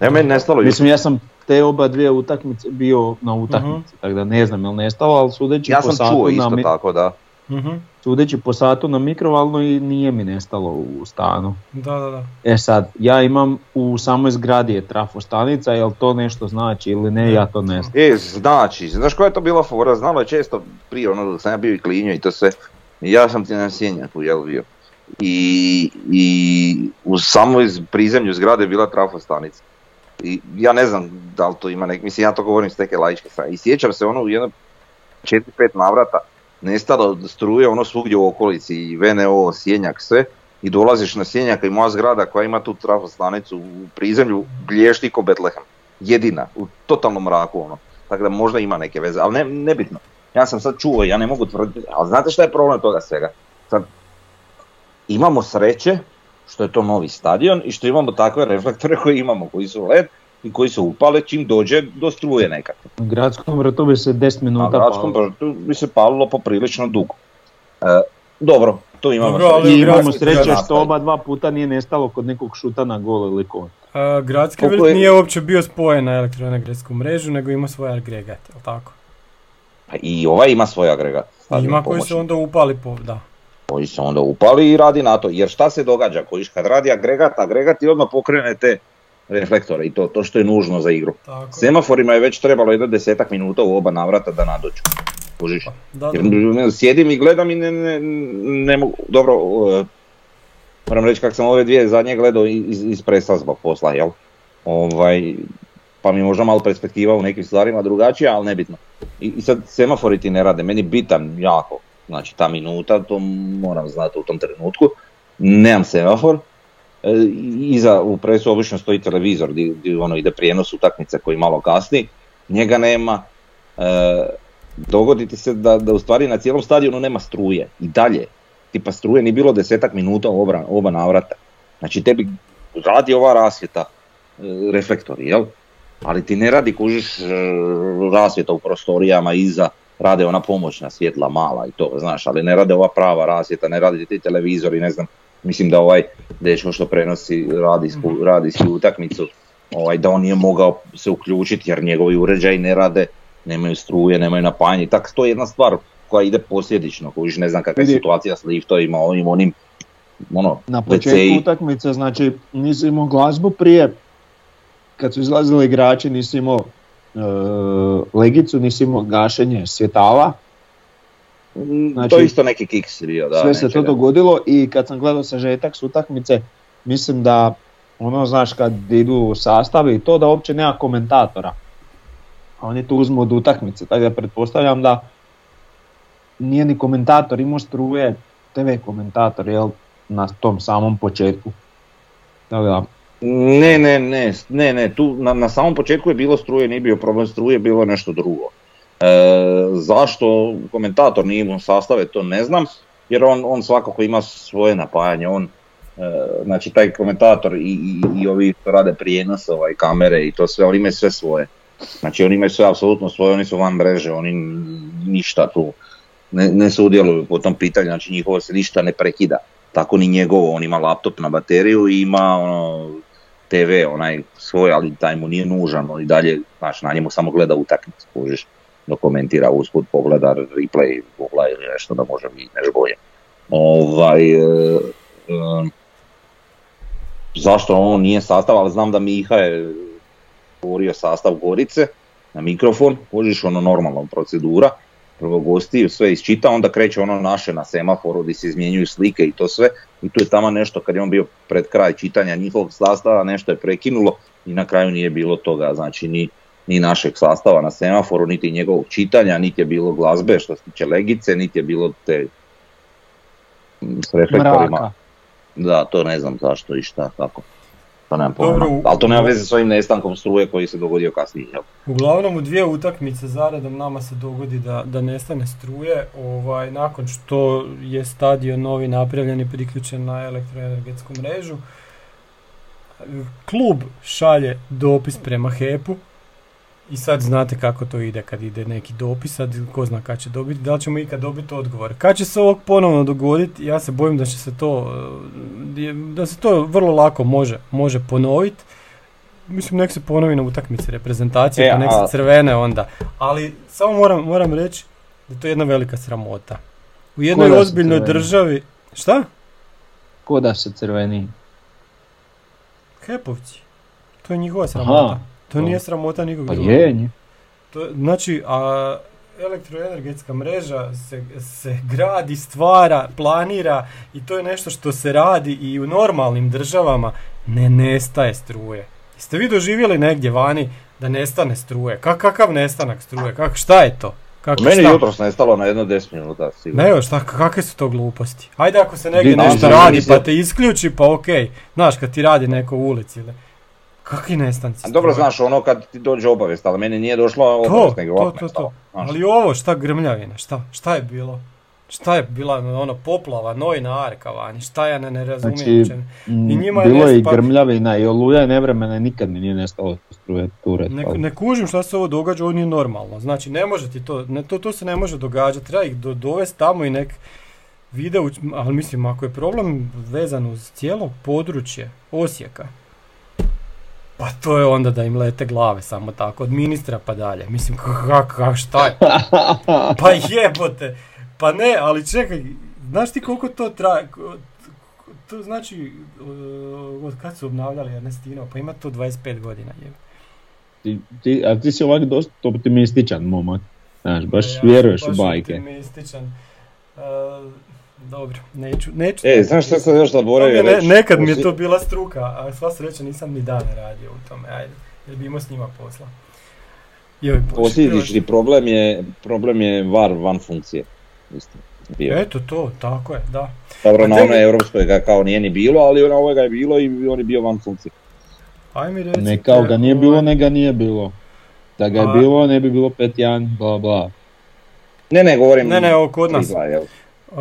Ne, meni nestalo Mislim, ja sam te oba dvije utakmice bio na utakmici, tako da ne znam je li nestalo, ali sudeći Ja po sam satu čuo na isto mi- tako, da. Mhm, sudeći po satu na mikrovalno i nije mi nestalo u stanu. Da, da, da. E sad, ja imam u samoj zgradi je trafostanica, jel to nešto znači ili ne, ja to ne znam. E, znači, znaš koja je to bila fora? Znalo je često prije, ono dok sam ja bio i klinio i to sve. Ja sam ti na sjenjaku, jel bio. I, i u samoj prizemlju zgrade je bila trafostanica. I ja ne znam da li to ima nek, mislim ja to govorim s neke laičke strane. I sjećam se ono u jedno 4-5 navrata nestalo struje ono svugdje u okolici i VNO, Sjenjak, sve. I dolaziš na Sjenjaka i moja zgrada koja ima tu trafostanicu u prizemlju blješti ko Betlehem. Jedina, u totalnom mraku ono. Tako da možda ima neke veze, ali ne, nebitno. Ja sam sad čuo, ja ne mogu tvrditi, ali znate šta je problem toga svega? Sad, imamo sreće što je to novi stadion i što imamo takve reflektore koje imamo, koji su LED i koji se upale čim dođe do struje nekako. U gradskom vrtu bi se 10 Na minuta gradskom palilo. vrtu bi se palilo poprilično dugo. E, dobro, tu imamo Dobro, ali I imamo sreće što oba dva puta nije nestalo kod nekog šuta na gol ili kon. A, gradski vrt je- nije uopće bio spojen na elektroenergetsku mrežu, nego ima svoj agregat, jel tako? Pa I ovaj ima svoj agregat. Ima koji pomoćni. se onda upali po, da. Koji se onda upali i radi na to. Jer šta se događa? Kojiš kad radi agregat, agregat ti odmah pokrene te reflektore i to, to što je nužno za igru. Tako. Semaforima je već trebalo jedno desetak minuta u oba navrata da nadođu. Kužiš? Da, Jer da. sjedim i gledam i ne, ne, ne mogu, dobro, e, moram reći kako sam ove dvije zadnje gledao iz, iz presa zbog posla, jel? Ovaj, pa mi je možda malo perspektiva u nekim stvarima drugačija, ali nebitno. I, I sad semafori ti ne rade, meni bitan jako, znači ta minuta, to moram znati u tom trenutku. Nemam semafor, e, iza u presu obično stoji televizor gdje, ono ide prijenos utakmice koji malo kasni, njega nema. E, dogodi ti se da, da u stvari na cijelom stadionu nema struje i dalje. Tipa struje ni bilo desetak minuta oba, oba navrata. Znači tebi radi ova rasvjeta, e, reflektori, jel? Ali ti ne radi kužiš e, rasvjeta u prostorijama iza, rade ona pomoćna svjetla mala i to, znaš, ali ne rade ova prava rasvjeta, ne radi ti televizori, ne znam, mislim da ovaj dečko što prenosi radijsku, radijsku utakmicu, ovaj, da on nije mogao se uključiti jer njegovi uređaji ne rade, nemaju struje, nemaju napajanje, tak to je jedna stvar koja ide posljedično, kojiš ne znam kakva je situacija s liftovima, ovim, onim, ono, Na početku utakmice, znači nisi imao glazbu prije, kad su izlazili igrači nisi imao legicu, nisi imao gašenje svjetala, Mm, Znači, to je isto neki kiks bio, da. sve se to dogodilo i kad sam gledao sažetak s utakmice, mislim da ono znaš kad idu sastavi i to da uopće nema komentatora. A oni to uzmu od utakmice, tako da pretpostavljam da nije ni komentator imao struje, TV komentator, jel, na tom samom početku. Tako da, Ne, ne, ne, ne, ne, tu na, na samom početku je bilo struje, nije bio problem struje, bilo je nešto drugo. E, zašto komentator nije imao sastave, to ne znam, jer on, on svakako ima svoje napajanje, on, e, znači taj komentator i, i, i ovi što rade prijenos, ovaj, kamere i to sve, oni imaju sve svoje. Znači oni imaju sve apsolutno svoje, oni su van mreže, oni ništa tu ne, ne sudjeluju po tom pitanju, znači njihovo se ništa ne prekida. Tako ni njegovo, on ima laptop na bateriju i ima ono, TV onaj svoj, ali taj mu nije nužan, on i dalje, znači na njemu samo gleda utakmicu, kužiš, dok komentira usput, pogleda replay, Google ili nešto da može biti nešto bolje. Ovaj, e, e, zašto on nije sastav, ali znam da Miha je govorio sastav Gorice na mikrofon, kužiš ono normalna procedura, prvo gosti sve isčita, onda kreće ono naše na semaforu gdje se izmjenjuju slike i to sve i tu je tamo nešto kad je on bio pred kraj čitanja njihovog sastava, nešto je prekinulo i na kraju nije bilo toga, znači ni, ni našeg sastava na semaforu, niti njegovog čitanja, niti je bilo glazbe što se tiče legice, niti je bilo te mm, s reflektorima. mraka. Da, to ne znam zašto i šta, kako. To nemam pojma. Ali to nema veze s ovim nestankom struje koji se dogodio kasnije. jel? Uglavnom u dvije utakmice zaredom nama se dogodi da, da nestane struje, ovaj, nakon što je stadion novi napravljen i priključen na elektroenergetsku mrežu. Klub šalje dopis prema HEP-u i sad znate kako to ide kad ide neki dopis, sad ko zna kad će dobiti, da li ćemo ikad dobiti odgovor. Kad će se ovo ponovno dogoditi, ja se bojim da će se to, eh, da se to vrlo lako može, može ponoviti. Mislim, nek se ponovi na utakmici reprezentacije, E, pa nek se crvene onda. Ali samo moram, moram reći da je to jedna velika sramota. U jednoj ozbiljnoj državi... Šta? Ko da se crveni? Hepovci. To je njihova sramota. Aha. To nije sramota nikog Pa drugog. je. To, je- znači, a elektroenergetska mreža se, se gradi, stvara, planira i to je nešto što se radi i u normalnim državama ne nestaje struje. Jeste vi doživjeli negdje vani da nestane struje? Ka- kakav nestanak struje? Kak, šta je to? Kako, Meni šta? jutros nestalo na jedno 10 minuta sigurno. Ne, šta, kakve su to gluposti? Ajde ako se negdje nešto radi pa te isključi, pa okej. Znaš, kad ti radi neko u ulici ili... Kakvi nestanci A Dobro znaš ono kad ti dođe obavijest, ali meni nije došla To, obavijest nego to, to, to. Ali ovo, šta grmljavine, šta, šta je bilo? Šta je bila ono poplava, nojna arka vani, šta ja ne, ne razumijem. Znači, I njima je Bilo je i grmljavina i oluja i nevremena i nikad mi nije nestalo struje ture. Ne, ne kužim šta se ovo događa, ovo nije normalno. Znači, ne može ti to, ne, to, to se ne može događati, treba ih do, dovesti tamo i nek vide, ali mislim, ako je problem vezan uz cijelo područje Osijeka, pa to je onda da im lete glave samo tako, od ministra pa dalje. Mislim, kak, kak, šta je? <laughs> Pa jebote, pa ne, ali čekaj, znaš ti koliko to traje? To znači, uh, od kad su obnavljali Ernestino, pa ima to 25 godina. Je. ti, ti, a ti si ovak dosta optimističan momak. Znaš, baš Ja vjeruješ u bajke. optimističan. Uh, dobro, neću, neću. E, znaš šta sam još zaboravio ne- reći? nekad mi je to bila struka, a sva sreća nisam ni dan radio u tome, ajde, jer bi imao s njima posla. Joj, Posljedični problem je, problem je var van funkcije. Isto. Bio. Eto to, tako je, da. Dobro, na onoj europskoj ga kao nije ni bilo, ali na ovoj ga je bilo i on je bio van funkcije. Aj mi recite, Ne kao ga nije bilo, ovaj, ne ga nije bilo. Da ga je A- bilo, ne bi bilo 5-1, bla bla. Ne, ne, govorim... Ne, ne, ovo kod nas. Uh,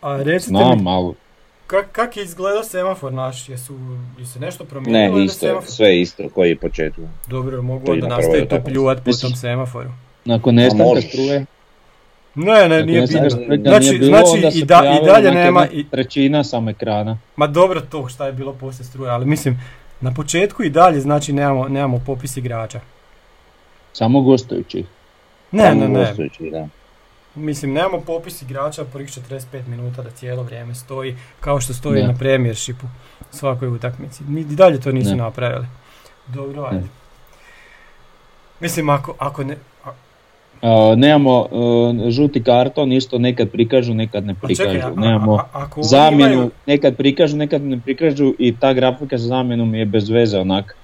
a recite mi, Znam, ali kak, kak je izgledao semafor naš? Jesu, je se nešto promijenilo? Ne, isto je, semafor- sve isto koji je početku. Dobro, mogu onda nastaviti to pljuvat po tom semaforu. nakon nestanka struje, Ne, ne, nakon nije kad Znači, nije bilo, znači onda i, da, i dalje nema, i, trećina sam ekrana. ma dobro to šta je bilo poslije struje, ali mislim, na početku i dalje znači nemamo, nemamo popis igrača. Samo gostujući. Ne, Samo ne, ne, gostujući, da. Mislim nemamo popis igrača prvih 45 minuta da cijelo vrijeme stoji kao što stoji Ne. na premiershipu svakoj utakmici. I dalje to nisu Ne. napravili. Dobro, ajde. Ne. Mislim, ako, ako ne... a- A, nemamo e, žuti karton, isto nekad prikažu, nekad ne pa prikažu. čekaj, a- a- nemamo a- ako zamjenu, imaju- nekad prikažu, nekad ne prikažu i ta grafika za zamjenu mi je bez veze onak.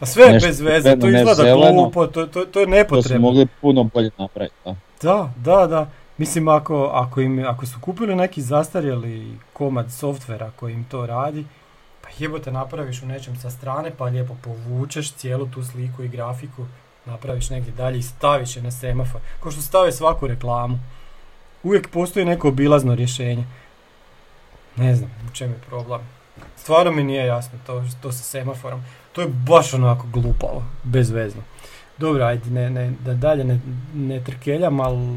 A sve je bez veze, to izgleda glupo, to, to, to je To su nepotrebno. mogli puno bolje napraviti. Da. Da, da, da. Mislim, ako, ako, im, ako su kupili neki zastarjeli komad softvera koji im to radi, pa jebote napraviš u nečem sa strane, pa lijepo povučeš cijelu tu sliku i grafiku, napraviš negdje dalje i staviš je na semafor. Ko što stave svaku reklamu. Uvijek postoji neko obilazno rješenje. Ne znam u čem je problem. Stvarno mi nije jasno to, to sa semaforom. To je baš onako glupavo, bezvezno. Dobro, ajde, ne, ne, da dalje ne, ne trkeljam, ali...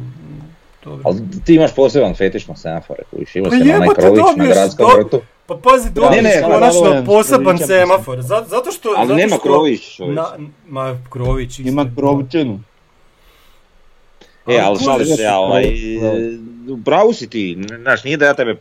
Dobro. Ali ti imaš poseban fetiš na semafore, koji ima Pa se na onaj krović na gradskom to- vrtu. Pa pazi, dobiješ ne, konačno poseban semafor. Za- zato što... Ali zato nema što, krović. Na, ma, krović isto. Ima krovčinu. E, ali šalim se ja, ovaj, pravu si ti, znaš, nije da ja tebe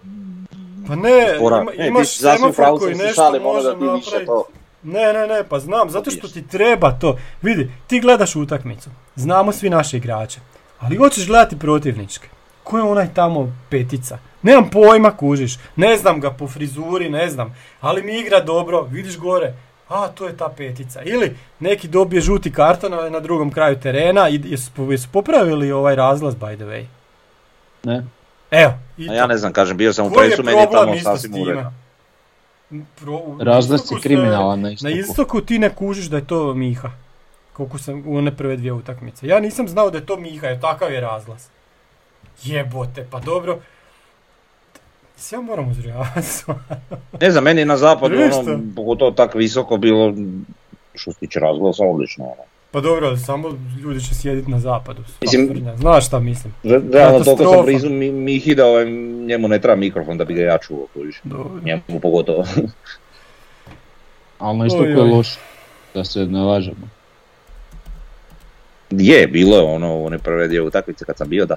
Pa ne, ima, Ne, imaš semafor koji nešto ono može da ti više napraviti. Ne, ne, ne, pa znam, zato što ti treba to. Vidi, ti gledaš utakmicu, znamo svi naše igrače, ali hoćeš gledati protivničke. Ko je onaj tamo petica? Nemam pojma kužiš, ne znam ga po frizuri, ne znam, ali mi igra dobro, vidiš gore, a to je ta petica. Ili neki dobije žuti karton na drugom kraju terena i jesu, po- jesu popravili ovaj razlaz by the way. Ne. Evo, i A ja ne znam, kažem, bio sam u presu, meni je tamo sasvim uredno. Pro, istoku je se- kriminalan na Na istoku. istoku ti ne kužiš da je to Miha. Koliko sam u one prve dvije utakmice. Ja nisam znao da je to Miha, jer takav je razglas. Jebote, pa dobro. Ja moram uzrujavati <laughs> Ne znam, meni je na zapadu ono, pogotovo tako visoko bilo, što se tiče razglasa, odlično. Ono. Pa dobro, ali samo ljudi će sjediti na zapadu. Mislim-. Znaš šta mislim? Re- Realno toliko sam blizu mi, Mihi da ovaj, njemu ne treba mikrofon da bi ga ja čuo. Njemu pogotovo. Ali na istoku Oj, je loše, da se ne lažemo. Je, bilo je ono, one prve dvije utakmice kad sam bio da.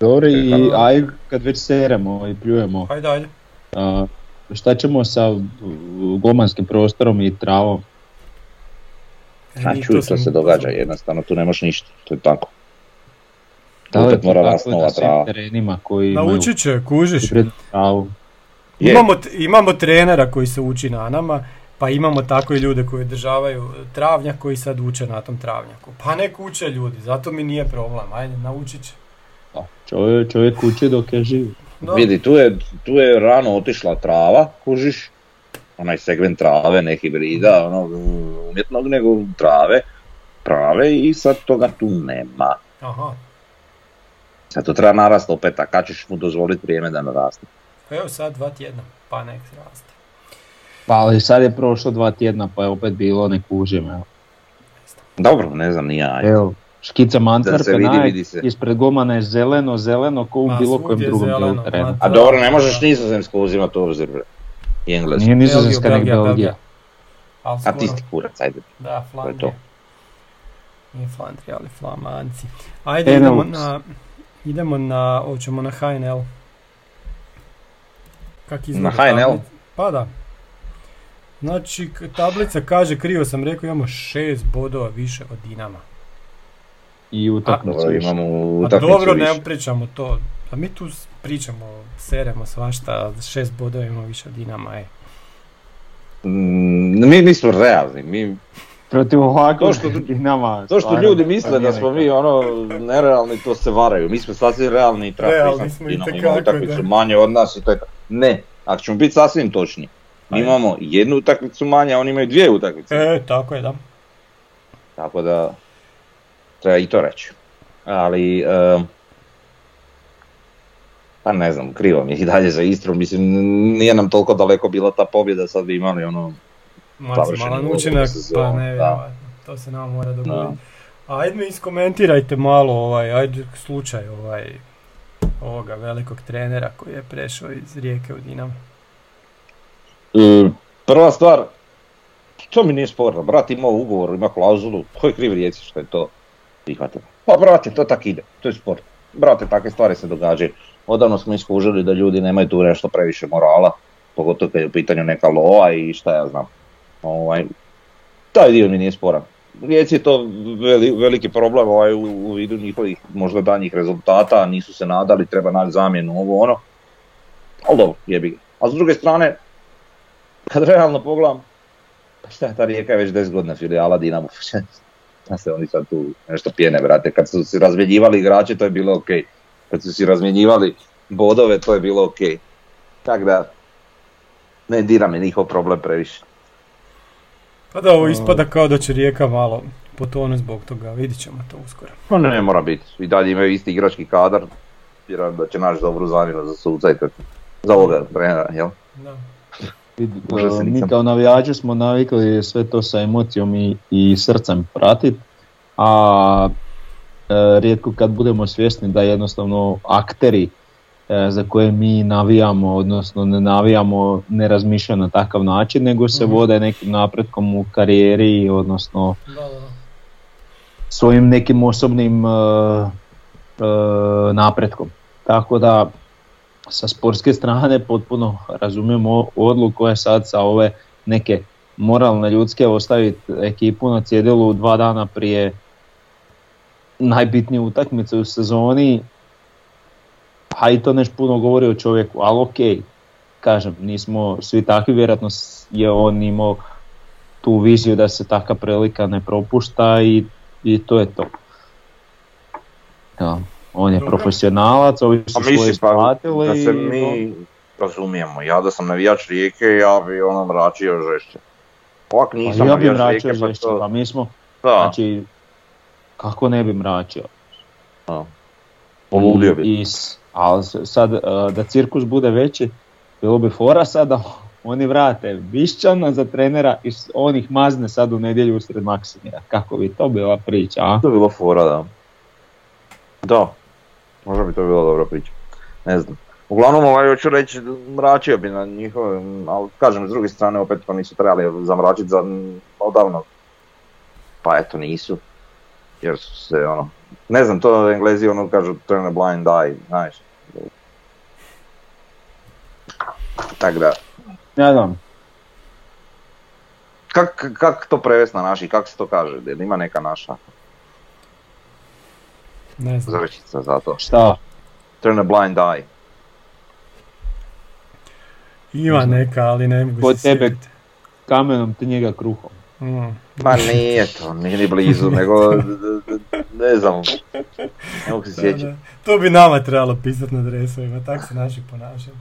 Dobro i Kako? aj kad već seremo i pljujemo, Hajde, ajde. a, šta ćemo sa golmanskim prostorom i travom? A Ni čuj, to sam- se događa, jednostavno tu nemaš ništa, to je tako. Da li je Opet to mora tako rast nova trava. terenima koji imaju Naučit će, kužiš. Imamo, imamo trenera koji se uči na nama, pa imamo tako i ljude koji održavaju travnjak koji sad uče na tom travnjaku. Pa nek uče ljudi, zato mi nije problem, ajde, naučit će. Čovjek, čovjek uči dok je živ. Vidi, tu je, tu je rano otišla trava, kužiš, onaj segment trave, ne hibrida, ono, umjetnog, nego trave, prave i sad toga tu nema. Aha, Sad to treba narast opet, a kad ćeš mu dozvoliti vrijeme da naraste? pa evo sad dva tjedna, pa nek raste. Pa ali sad je prošlo dva tjedna pa je opet bilo ne kužim. Evo, Dobro, ne znam, ni ja. evo škica Antwerpena vidi, je, vidi se. ispred golmana je zeleno, zeleno ko u bilo kojem drugom zeleno, A dobro, ne možeš nizozemsko uzimati u obzir, bre. I englesku. Nije nizozemska nek Belgija, Belgija. Ali A ti si kurac, ajde. Da, To je Flandrija. to. Nije Flandrija, ali Flamanci. Ajde, idemo na, idemo na, hoćemo na HNL. Kak izgleda Na HNL? tablica? Pa da. Znači, tablica kaže, krivo sam rekao, imamo šest bodova više od Dinama. I utakmicu Dobro, više. imamo A utakmicu dobro, više. ne pričamo to. A mi tu pričamo, seremo svašta, šest bodova imamo više od Dinama, e. Mm, mi nismo realni, mi, Protiv ovako To što- Dinama. to što stvarno, ljudi misle da smo mi ono nerealni, to se varaju. Mi smo sasvim realni i treba Realni smo ima utakmicu manje od nas i to je tako. Ne, ako ćemo biti sasvim točni. Mi Ajde. imamo jednu utakmicu manje, a oni imaju dvije utakmice. E, tako je, da. Tako da, treba i to reći. Ali, pa ne znam, krivo mi je i dalje za Istru, mislim, nije nam toliko daleko bila ta pobjeda, sad bi imali ono, Maksimalan učinak, pa da. ne vjerovatno. To se nama mora dogoditi. Ajde mi iskomentirajte malo ovaj, ajde slučaj ovaj, ovoga velikog trenera koji je prešao iz Rijeke u Dinamo. E, Prva stvar, to mi nije sporno, brat ima ugovor, ima klauzulu, ko je kriv rijeci što je to prihvatio? Pa brate, to tak ide, to je sport. Brate, takve stvari se događaju. Odavno smo iskužili da ljudi nemaju tu nešto previše morala, pogotovo kad je u pitanju neka lova i šta ja znam. Ovaj, taj dio mi nije sporan. Rijeci je to veli- veliki problem ovaj, u, u vidu njihovih možda danjih rezultata, nisu se nadali, treba naći zamjenu, ovo ono. Ali dobro, jebi ga. A s druge strane, kad realno pogledam, pa šta ta rijeka je već 10 godina filijala Dinamo. <laughs> Da se oni sad tu nešto pjene, brate. Kad su si razmjenjivali igrače, to je bilo ok. Kad su si razmjenjivali bodove, to je bilo ok. Tako da, ne dira me njihov problem previše. Pa da, ovo ispada kao da će Rijeka malo potonu zbog toga, vidit ćemo to uskoro. Pa ne, mora biti. I dalje imaju isti igrački kadar. Vjerujem da će naći dobru zamjenu za suca i. Za ovoga trenera, jel? Da. <laughs> Mi kao navijači smo navikli sve to sa emocijom i, i srcem pratiti, a rijetko kad budemo svjesni da jednostavno akteri e, za koje mi navijamo, odnosno ne navijamo, ne razmišljaju na takav način, nego se Mhm. vode nekim napretkom u karijeri, odnosno Da, da, svojim nekim osobnim e, e, napretkom. Tako da sa sportske strane potpuno razumijemo odluku koja je sad sa ove neke moralne ljudske ostaviti ekipu na cjedilu dva dana prije najbitnije utakmice u sezoni, a i to nešto puno govori o čovjeku, ali ok, kažem, nismo svi takvi, vjerojatno je on imao tu viziju da se taka prilika ne propušta i, i to je to. Ja, on je Dobro. profesionalac, ovi su A svoje pa isplatili da se mi, razumijemo, ja da sam navijač Rijeke, ja bi ono mračio žešće. Ovak Pa nisam ja bi navijač Rijeke, pa žešće, pa to... mi smo, Da, znači, kako ne bi mračio? poludio bi. I, s- ali sad e, da cirkus bude veći, bilo bi fora sad da oni vrate Bišćana za trenera i on ih mazne sad u nedjelju usred Maksimira. Kako bi to bila priča, a? To bi bilo fora, da. Da, možda bi to bila dobra priča. Ne znam. Uglavnom, ovaj, hoću reći, mračio bi na njihove, ali kažem, s druge strane, opet pa nisu trebali zamračiti za odavno. Pa eto, nisu. Jer su se, ono, ne znam, to englezi ono kažu turn a blind eye, znaš. Tak da, Ne znam, kak, kak to prevesti na naši, kak se to kaže, jel ima neka naša Ne znam. zrčica za to? šta? Turn a blind eye. Ima neka, ali ne mogu Kod se tebe- sjetiti. Kamenom ti njega kruhom. Mm. Ma nije <laughs> to, nije ni blizu, nego ne znam, ne mogu se sjećati. To bi nama trebalo pisati na dresovima, tak se naši ponašaju.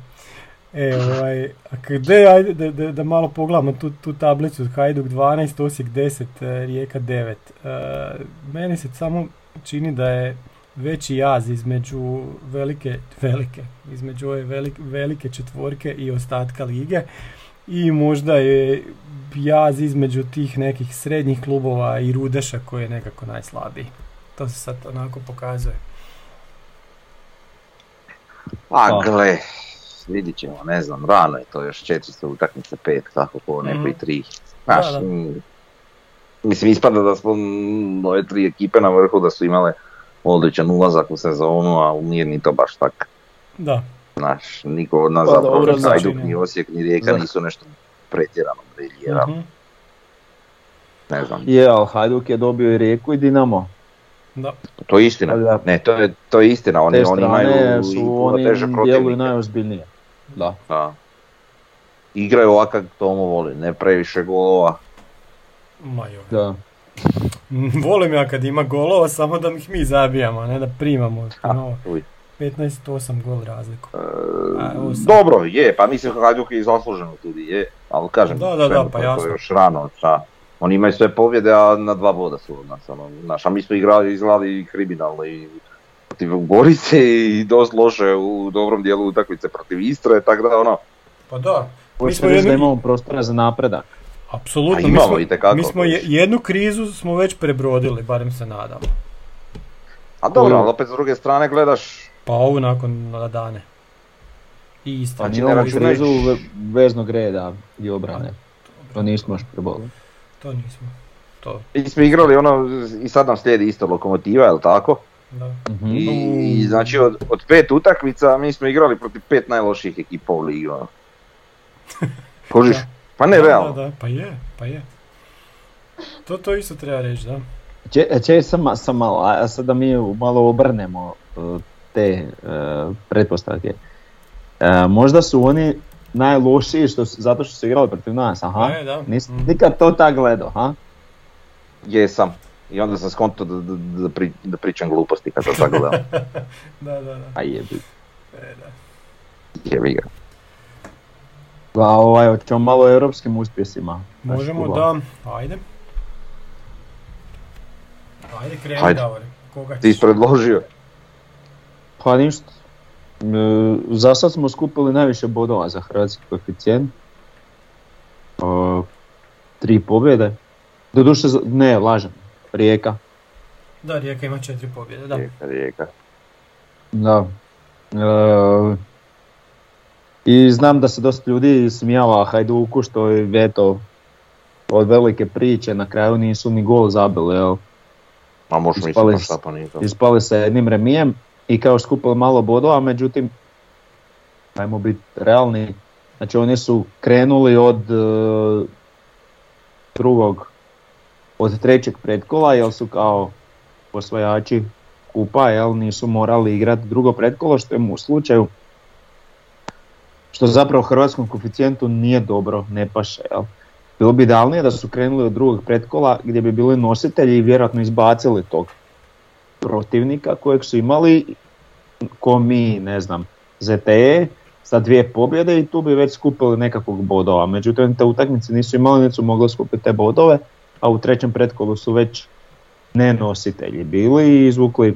E, ovaj, a gde, ajde da, da, da malo pogledamo tu, tu tablicu, Hajduk 12, Osijek 10, e, Rijeka 9. E, meni se samo čini da je veći jaz između velike, velike, između ove velike, velike četvorke i ostatka lige i možda je jaz između tih nekih srednjih klubova i Rudeša koji je nekako najslabiji. To se sad onako pokazuje. A Da. gle, vidit ćemo, ne znam, rano je to još 400 utakmice, pet, kako ko neko Mhm. i tri. Znaš, Da, da. mislim ispada da smo ove tri ekipe na vrhu da su imale odličan ulazak u sezonu, a nije ni to baš tak. Da, Znaš, niko od nas Pa zapravo, dobro, ni Hajduk, znači, ni Osijek, ni Rijeka Da. nisu nešto pretjerano briljirali, mhm, ne znam. Je, ali Hajduk je dobio i Rijeku i Dinamo. da. To je istina, Da. ne, to je, to je istina, oni, Te oni imaju su oni teže protivnike. najozbiljnije. Da. Da. Igraju ovak kako Tomo voli, ne previše golova. Ma joj. Da. <laughs> Volim ja kad ima golova, samo da ih mi zabijamo, a ne da primamo. No, Uj. 15-8 gol razliku. E, dobro, je, pa mislim Hajduk je i zasluženo tudi, je, ali kažem, Da, da, da, pa jasno. još rano, šta, oni imaju sve pobjede, a na dva boda su od nas, ono, znaš, a mi smo igrali, izgledali i kriminalno i protiv Gorice i dosta loše u dobrom dijelu utakmice protiv Istre, tako da ono, Pa da, mi smo reći da jednu, imamo prostora za napredak. apsolutno, mi smo, itekako, mi smo je- jednu krizu smo već prebrodili, barem se nadam. a dobro, ali opet s druge strane gledaš, Pa ovu nakon dane. I isto. Pa Znači, ne imamo računajući- krizu ve- veznog reda i obrane. To nismo još prebolili. To nismo. To, mi smo igrali ono, i sad nam slijedi isto lokomotiva, jel tako? da. Mhm. I, i znači od, od pet utakmica mi smo igrali protiv pet najlošijih ekipa u ligi. ono. <laughs> Kužiš? Da. Pa ne da, realno. Da, da, pa je, pa je. To, to isto treba reći, da. Če, če sam, sam malo, a sad da mi malo obrnemo uh, te uh, pretpostavke. Uh, možda su oni najlošiji što, su- zato što su igrali protiv nas, aha? E, da. Nis, Mm. nikad to tak gledao, ha? Jesam. I onda sam skonto da, da, da, pri- da pričam gluposti kad sam sad gledao. Da, da, da. A jebi. E, da. Jebi ga. A ovaj, hoćemo malo o europskim uspjesima. Možemo da, ajde. Ajde kreni. Davore, koga Ti ćeš? si predložio. Pa ništa. E, za sad smo skupili najviše bodova za hrvatski koeficijent. E, tri pobjede. Doduše, za- ne, lažem. Rijeka. Da, Rijeka ima četiri pobjede, da. Rijeka, rijeka. Da. E, I znam da se dosta ljudi smijava Hajduku što je eto od velike priče na kraju nisu ni gol zabili, jel? A možeš misliti Ispali pa šta pa nije to. Ispali sa jednim remijem i kao skupili malo bodova, međutim, ajmo biti realni, znači oni su krenuli od e, drugog, od trećeg pretkola, jer su kao osvajači kupa, jel, nisu morali igrati drugo pretkolo, što je u slučaju, što zapravo hrvatskom koeficijentu nije dobro, ne paše, jel. Bilo bi idealnije da su krenuli od drugog pretkola gdje bi bili nositelji i vjerojatno izbacili tog protivnika kojeg su imali ko mi, ne znam, ZTE sa dvije pobjede i tu bi već skupili nekakvog bodova. Međutim, te utakmice nisu imali, nisu mogli skupiti te bodove, a u trećem pretkolu su već nenositelji bili i izvukli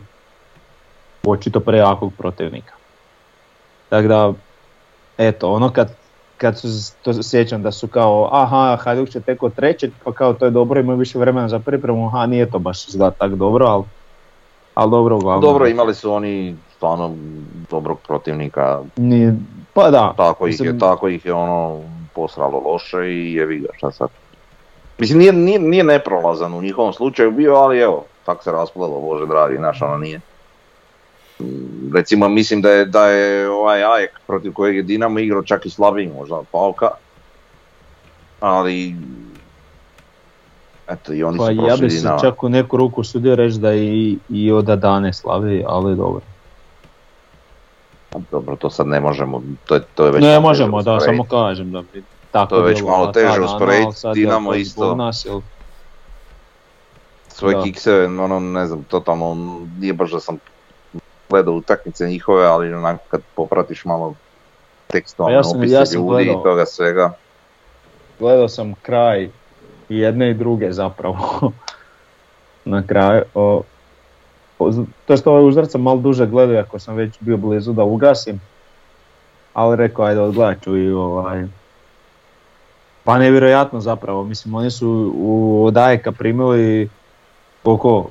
očito prejakog protivnika. Tako da, eto, ono kad, kad su, to sjećam da su kao, aha, Hajduk će tek od trećeg, pa kao to je dobro, imaju više vremena za pripremu, aha, nije to baš izgleda tako dobro, ali, ali dobro uglavnom. Dobro, imali su oni stvarno dobrog protivnika, Nije, pa da. tako ih, je, tako ih je ono posralo loše i jevi ga šta sad. Mislim nije, nije, nije neprolazan u njihovom slučaju bio, ali evo, tako se rasplelo, bože dragi, znaš ono nije. Recimo mislim da je, da je ovaj Ajek protiv kojeg je Dinamo igrao čak i slabiji možda od Pauka. Ali eto i oni Pa su ja bi se Dinamo. čak u neku ruku sudio reći da i, i od Adane slavi, ali dobro. Dobro, to sad ne možemo, to je, to je već Ne možemo, da, samo kažem da bi tako To je već bilo, malo teže usporediti, je Dinamo to isto. Nas, jel? svoje Da. kikse, ono ne znam, totalno nije baš da sam gledao utakmice njihove, ali onako kad popratiš malo tekstualne Pa ja sam- opise ja sam ljudi gledao. i toga svega. Gledao sam kraj i jedne i druge zapravo. <laughs> Na kraju. O, o, to što ovaj uzrat sam malo duže gledao ako sam već bio blizu da ugasim. Ali rekao ajde odgledat ću i ovaj. Pa nevjerojatno zapravo, mislim oni su u od Ajeka primili koliko?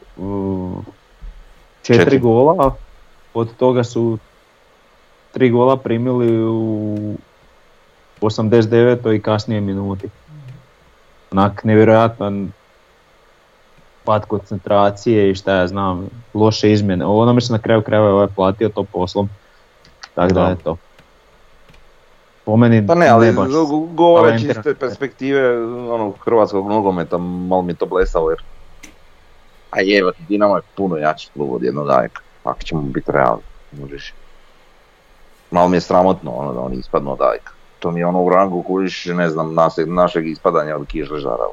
Četiri, Četiri. gola, od toga su tri gola primili u 89. i kasnije minuti. Onak nevjerojatan pad koncentracije i šta ja znam, loše izmjene. Ovo mislim na kraju krajeva je ovaj platio to poslom. Tako da Da. je to. Po meni Pa ne, ali govoreći iz talentiran. te perspektive ono, hrvatskog nogometa, malo mi je to blesavo jer a jevo, Dinamo je puno jači klub od jednog Ajeka, ako ćemo biti realni, možeš. Malo mi je sramotno ono da oni ispadnu od Ajka. To mi je ono u rangu kužiš, ne znam, našeg, našeg ispadanja od kišležara.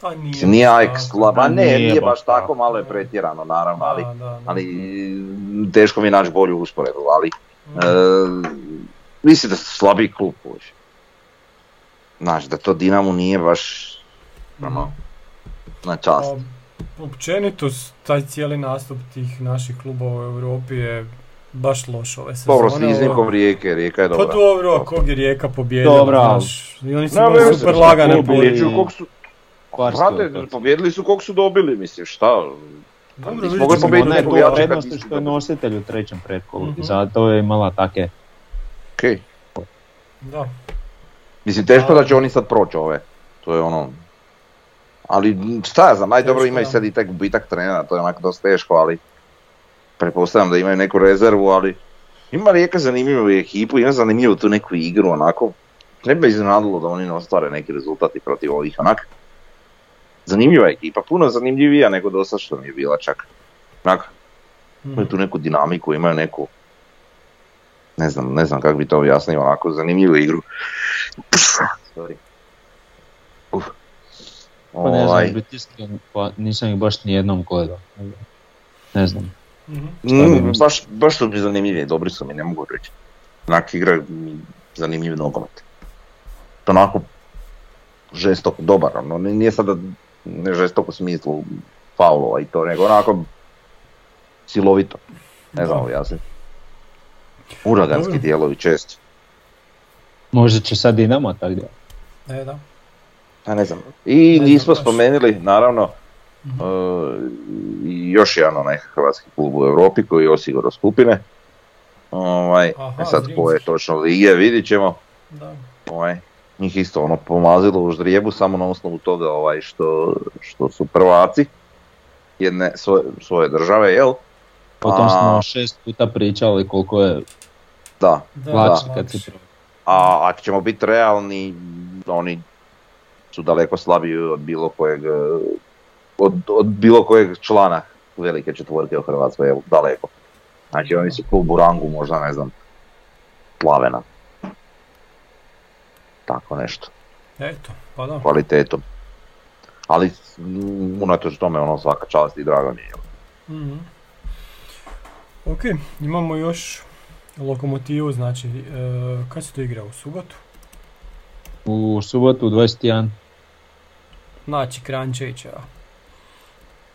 Pa nije. Nije Ajk tako. slab, a ne, Nije nije baš baš tako, tako. malo je pretjerano naravno, ali, Da, da, da. ali teško mi je naći bolju usporedu, ali Mm. e, mislim da su slabiji klub kužiš. Znaš, da to Dinamo nije baš ono, na čast. Pa, općenito s- taj cijeli nastup tih naših klubova u Europi je baš loš ove sezone. Dobro, s ovo- iznimkom Rijeke, Rijeka je Pa dobra. dobro, a kog je Rijeka pobijedila, Dobro, ali- znaš. I oni su vjerujem super lagane Pobjeđuju kog su, Brate, pobjedili su kog su dobili, mislim, šta? Dobro, vidjet mogli Ne, nekog tu je jačega prednost nisi što je nositelj u trećem pretkolu Mhm. i zato je imala take Okej. Da. Mislim, teško Da. da će oni sad proći ove. To je ono... Ali šta ja znam, aj dobro Teško, imaju da. sad i taj gubitak trenera, to je onako dosta teško, ali pretpostavljam da imaju neku rezervu, ali ima Rijeka zanimljivu ekipu, ima zanimljivu tu neku igru, onako. Ne bi iznenadilo da oni ne ostvare neki rezultati protiv ovih, onak. Zanimljiva ekipa, puno zanimljivija nego do sad što mi je bila čak. Onak, Mhm. imaju tu neku dinamiku, imaju neku, ne znam, ne znam kako bi to objasnio, onako zanimljivu igru. Sorry. Uf. Pa ne znam, Ovaj, biti iskren, pa nisam ih baš ni jednom gledao. Ne znam. Mhm. mm, baš, baš su mi zanimljivi, dobri su mi, ne mogu reći. Onak igraju mi zanimljiv nogomet. Onako žestok, dobar, ono, ni- nije sada ne žestok u smislu faulova i to, nego onako silovito. Ne znam objasniti. Uraganski dijelovi često. Možda će sad Dinamo tako da. E, da. A ne znam. I nismo spomenuli, naravno, i još jedan onaj hrvatski klub u Europi koji je osigurao skupine. Ovaj, Aha, e sad Zrinski. koje točno lige vidit ćemo. Da. Ovaj, njih isto ono pomazilo u ždrijebu samo na osnovu toga ovaj, što, što su prvaci jedne svoje, svoje države, jel? O tom A- smo šest puta pričali koliko je Da. Da, kad si prvi. A ako ćemo biti realni, oni su daleko slabiji od bilo kojeg, od, od bilo kojeg člana velike četvorke u Hrvatskoj, evo, daleko. Znači oni su klub u rangu, možda ne znam, Plavena. Tako nešto, Eto, pa da. kvalitetom. Ali mm, unatoč tome ono svaka čast i drago mi je. Mhm. Ok, imamo još Lokomotivu, znači, e, kad se to igra u subotu? U subotu u 21. Znači, Krančevićeva.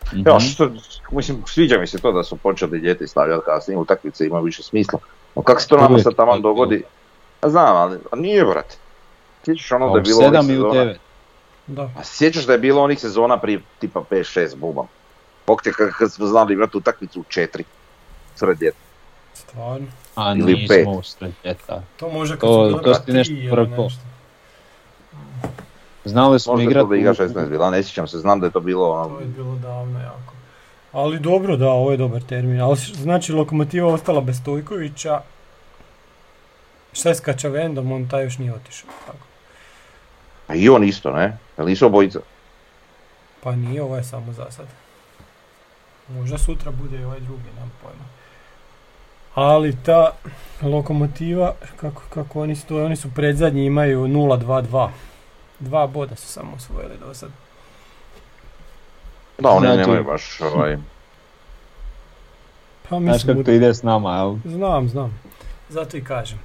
Mhm. Ja, što, mislim, sviđa mi se to da su počeli ljeti stavljati kasnije utakmice, ima više smisla. No kako se to nama sad tamo dogodi? A znam, ali a nije brate. Sjećaš ono A da je u bilo onih 7 i u sezona? 9. Da. A sjećaš da je bilo onih sezona prije tipa 5-6 bubam? Bog te kad, kad smo znali igrati utakmicu u 4. Sred ljeta. Stvarno. A Ili pet. nismo usred ljeta. To može kad To- su to frko. nešto. Znali smo Možda je to igrati u- 16 bila, ne sjećam se, znam da je to bilo ono... To je bilo davno jako. Ali dobro, da, ovo je dobar termin. Ali znači Lokomotiva ostala bez Stojkovića. Šta je s Kačavendom, on taj još nije otišao. Tako. A i on isto, ne? Jel nisu obojica? Pa nije, ovo je samo za sad. Možda sutra bude i ovaj drugi, nemam pojma. Ali ta lokomotiva, kako, kako oni stoje, oni su predzadnji, imaju 0-2-2. Dva boda su samo osvojili do sad. Da, oni Znači- nemaju baš ovaj... Pa Znaš mislim, kako to ide s nama, jel? znam, znam. Zato i kažem.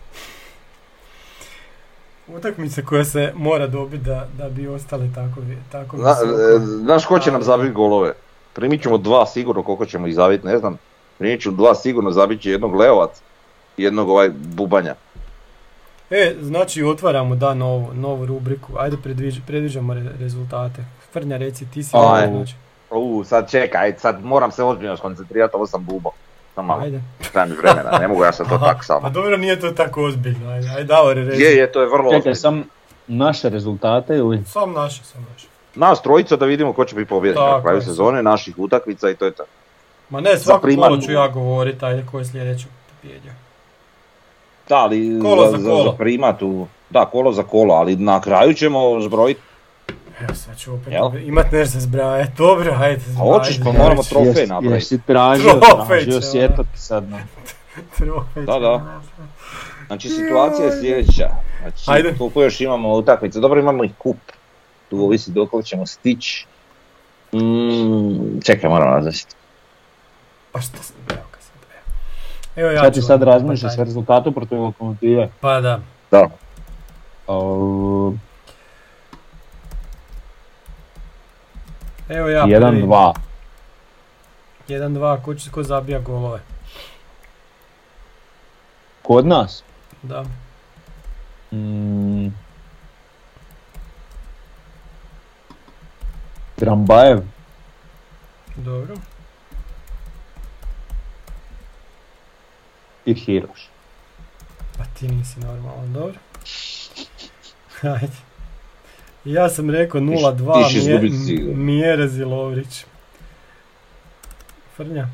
Utakmica koja se mora dobiti da, da bi ostali tako, tako Zna, e, znaš ko će nam zabiti golove? Primit ćemo dva sigurno, koliko ćemo ih zabiti, ne znam. Primit ćemo dva sigurno, zabit će jednog Leovac i jednog ovaj Bubanja. E, znači otvaramo da novu, novu rubriku. Ajde predviđ, predviđamo re- rezultate. Frnja reci ti si Aj. znači. U, sad čekaj, sad moram se ozbiljno skoncentrirati, ovo sam bubo. Samo malo, Ajde. mi vremena, ne mogu ja sad to tako Pa samo. dobro, nije to tako ozbiljno. Ajde, ajde Davore reci. Je, je, to je vrlo Čekaj, ozbiljno. sam naše rezultate ili? Sam naše, sam naše. Nas trojica da vidimo ko će biti pobjednik na kraju sezone, naših utakmica i to je to. Ma ne, svako ću ja govorit, ajde ko je sljedeći pobjedio. Da, ali Kolo za, za kolo. za primatu, da, kolo za kolo, ali na kraju ćemo zbrojiti. Evo sad ću opet Jel? imat nešto za. Dobro, ajde. A hoćeš, pa moramo trofej Jesi- napraviti. Jesi tražio, Trofej tražio sjetati sad. no. <laughs> Trofej Da, da. Znači situacija je sljedeća. Znači, Ajde. koliko još imamo utakmice? Dobro imamo i kup. Tu ovisi dok ćemo stići. Mm, čekaj, moram razmisliti. Pa šta sam brao kad sam brao? Evo ja Sad ti ću sad razmišljaš s rezultatom protiv lokomotive. Pa da. Da. Uh, Evo ja 1-2. 1-2, ko, će, ko zabija golove? Kod nas? Da. Mm. Drambajev. Dobro. I Hiroš. Pa ti nisi normalan, dobro. Ajde. Ja sam rekao 0-2 ti ćeš Mije- izgubit sigurno. Mjerez i Lovrić. Frnja.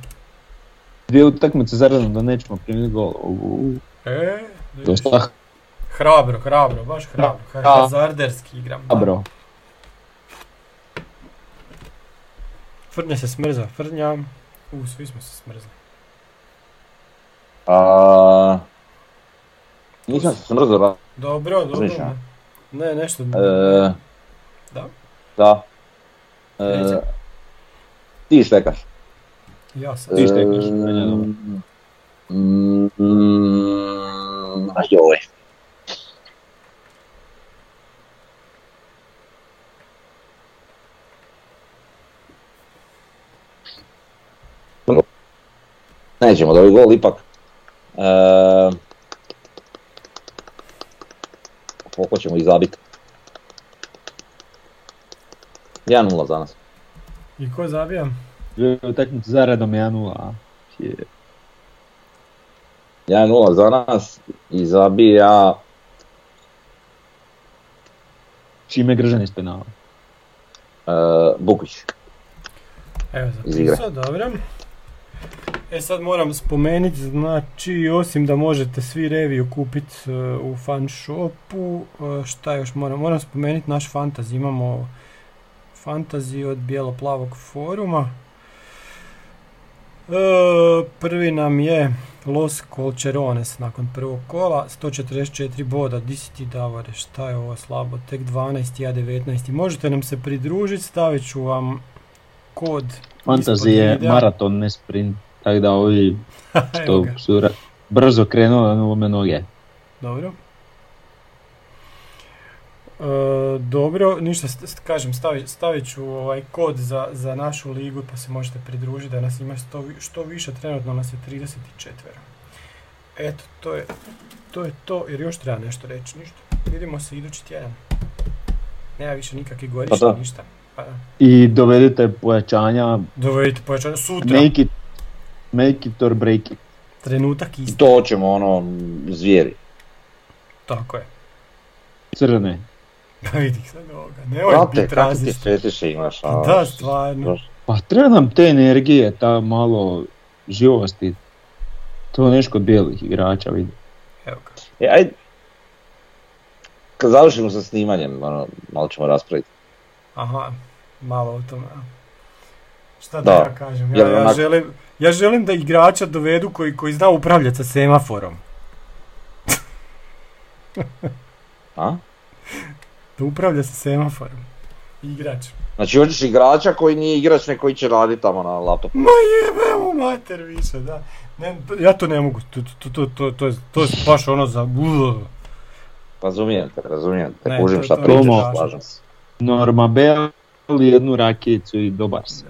Dvije utakmice zaradom da nećemo primiti gol. U, E. Dosta Hrabro, hrabro, baš hrabro. Hazarderski igram. hrabro. Frnja se smrza, Frnja. U, svi smo se smrzli. A, nisam se smrzao, Dobro, dobro. Ne, nešto. e, Da. da. E, ti štekaš. Ja sam. Ti štekaš, meni je dobro. Mm, mm, a joj. Nećemo da gol ipak. E, koliko ćemo ih zabiti? 1-0 za nas. I ko zabija? Dvije utakmice zaradom 1-0. a? Je. 1-0 za nas i zabija Čime gržan iz penala. e, Bukić. Evo zapisao, dobro. E sad moram spomenuti, znači osim da možete svi reviju kupiti u fan shopu, e, šta još moram, moram spomenuti naš fantasy, imamo fantasy od bijelo-plavog foruma. E, prvi nam je Los Colcherones nakon prvog kola, 144 boda, di si ti Davore, šta je ovo slabo, tek 12, ja 19. Možete nam se pridružiti, stavit ću vam kod Fantasy ispod je maraton, ne sprint. Tako da ovi <laughs> što su ra- brzo krenuo na nove noge. Dobro. E, dobro, ništa, st- st- kažem, stavit, stavit ću ovaj kod za, za našu ligu pa se možete pridružiti da nas ima što, vi- što više, trenutno nas je 34. Eto, to je, to je to, jer još treba nešto reći, ništa. Vidimo se idući tjedan. Nema više nikakvih godišnjih, da. ništa. Pa da. I dovedite pojačanja, Dovedite pojačanje sutra, it, make it or break it. trenutak isti. to hoćemo ono, zvijeri. Tako je. Crne. Pa vidi sad ovoga, biti kakve ti različit. fetiše imaš? a? Da, stvarno. Pa treba nam te energije, ta malo živosti. To nešto kod bijelih igrača vidi. Evo ga. E, ajde, kad završimo sa snimanjem, ono, malo ćemo raspraviti. Aha, malo o tome. Šta da, Da, ja kažem? Ja, ja, onak- želim, ja želim da igrača dovedu koji, koji zna upravljati sa semaforom. A? Da upravlja sa semaforom. Igrač. Znači hoćeš igrača koji nije igrač, ne koji će raditi tamo na laptopu. Ma jebe mu mater više, da. Ne, ja to ne mogu, to, to, to, to, to, je, to je baš ono za... Razumijem te, razumijem te, Ne, kužim šta pričaš, slažem se. Norma Bell, jednu rakijicu i dobar si.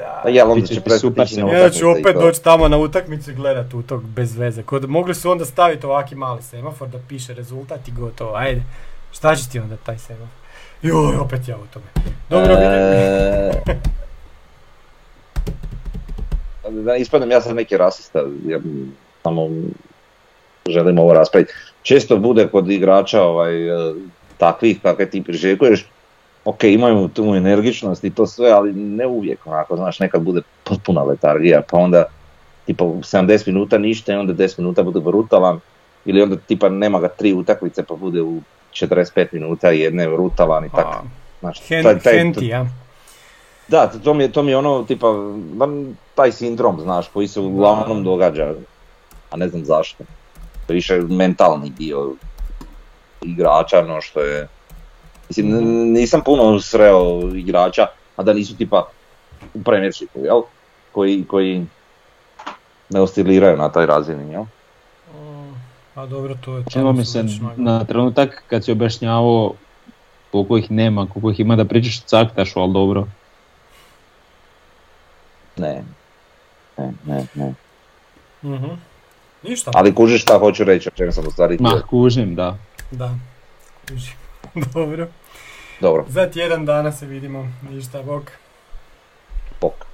Da. Pa onda Bit će super Ja ću opet to. doći tamo na utakmicu i gledat u tog bez veze. Kod, mogli su onda staviti ovaki mali semafor da piše rezultat i gotovo. Ajde, šta će ti onda taj semafor? Joj, opet ja u tome. Dobro. E, <laughs> Da ispadnem ja sam neki rasista, jer samo želim ovo raspraviti. Često bude kod igrača ovaj, e, takvih kakve ti priželjkuješ, ok, imaju tu energičnost i to sve, ali ne uvijek, onako, znaš, nekad bude potpuna letargija, pa onda tipa u 70 minuta ništa i onda 10 minuta bude brutalan, ili onda tipa nema ga tri utakmice pa bude u 45 minuta jedne brutalan i tako. Znaš, Hen, taj- taj- Henti, ja. da, to mi je, to mi je ono, tipa, taj sindrom, znaš, koji se uglavnom događa, a ne znam zašto. Više mentalni dio igrača, no što je... Mislim, n- nisam puno sreo igrača, a da nisu tipa u Premiershipu, jel? Koji, koji ne osciliraju na taj razini, jel? A dobro, to je... Tamo mi se na trenutak kad si objašnjavao koliko ih nema, koliko ih ima da pričaš caktašu, ali dobro. Ne. Ne, ne, ne. Mhm. Ništa. Ali kužiš šta hoću reći, o čemu sam u stvari Ma, kužim, da. Da. Kuži. <laughs> Dobro. Dobro, Za tjedan dana se vidimo. Ništa, bok. bok.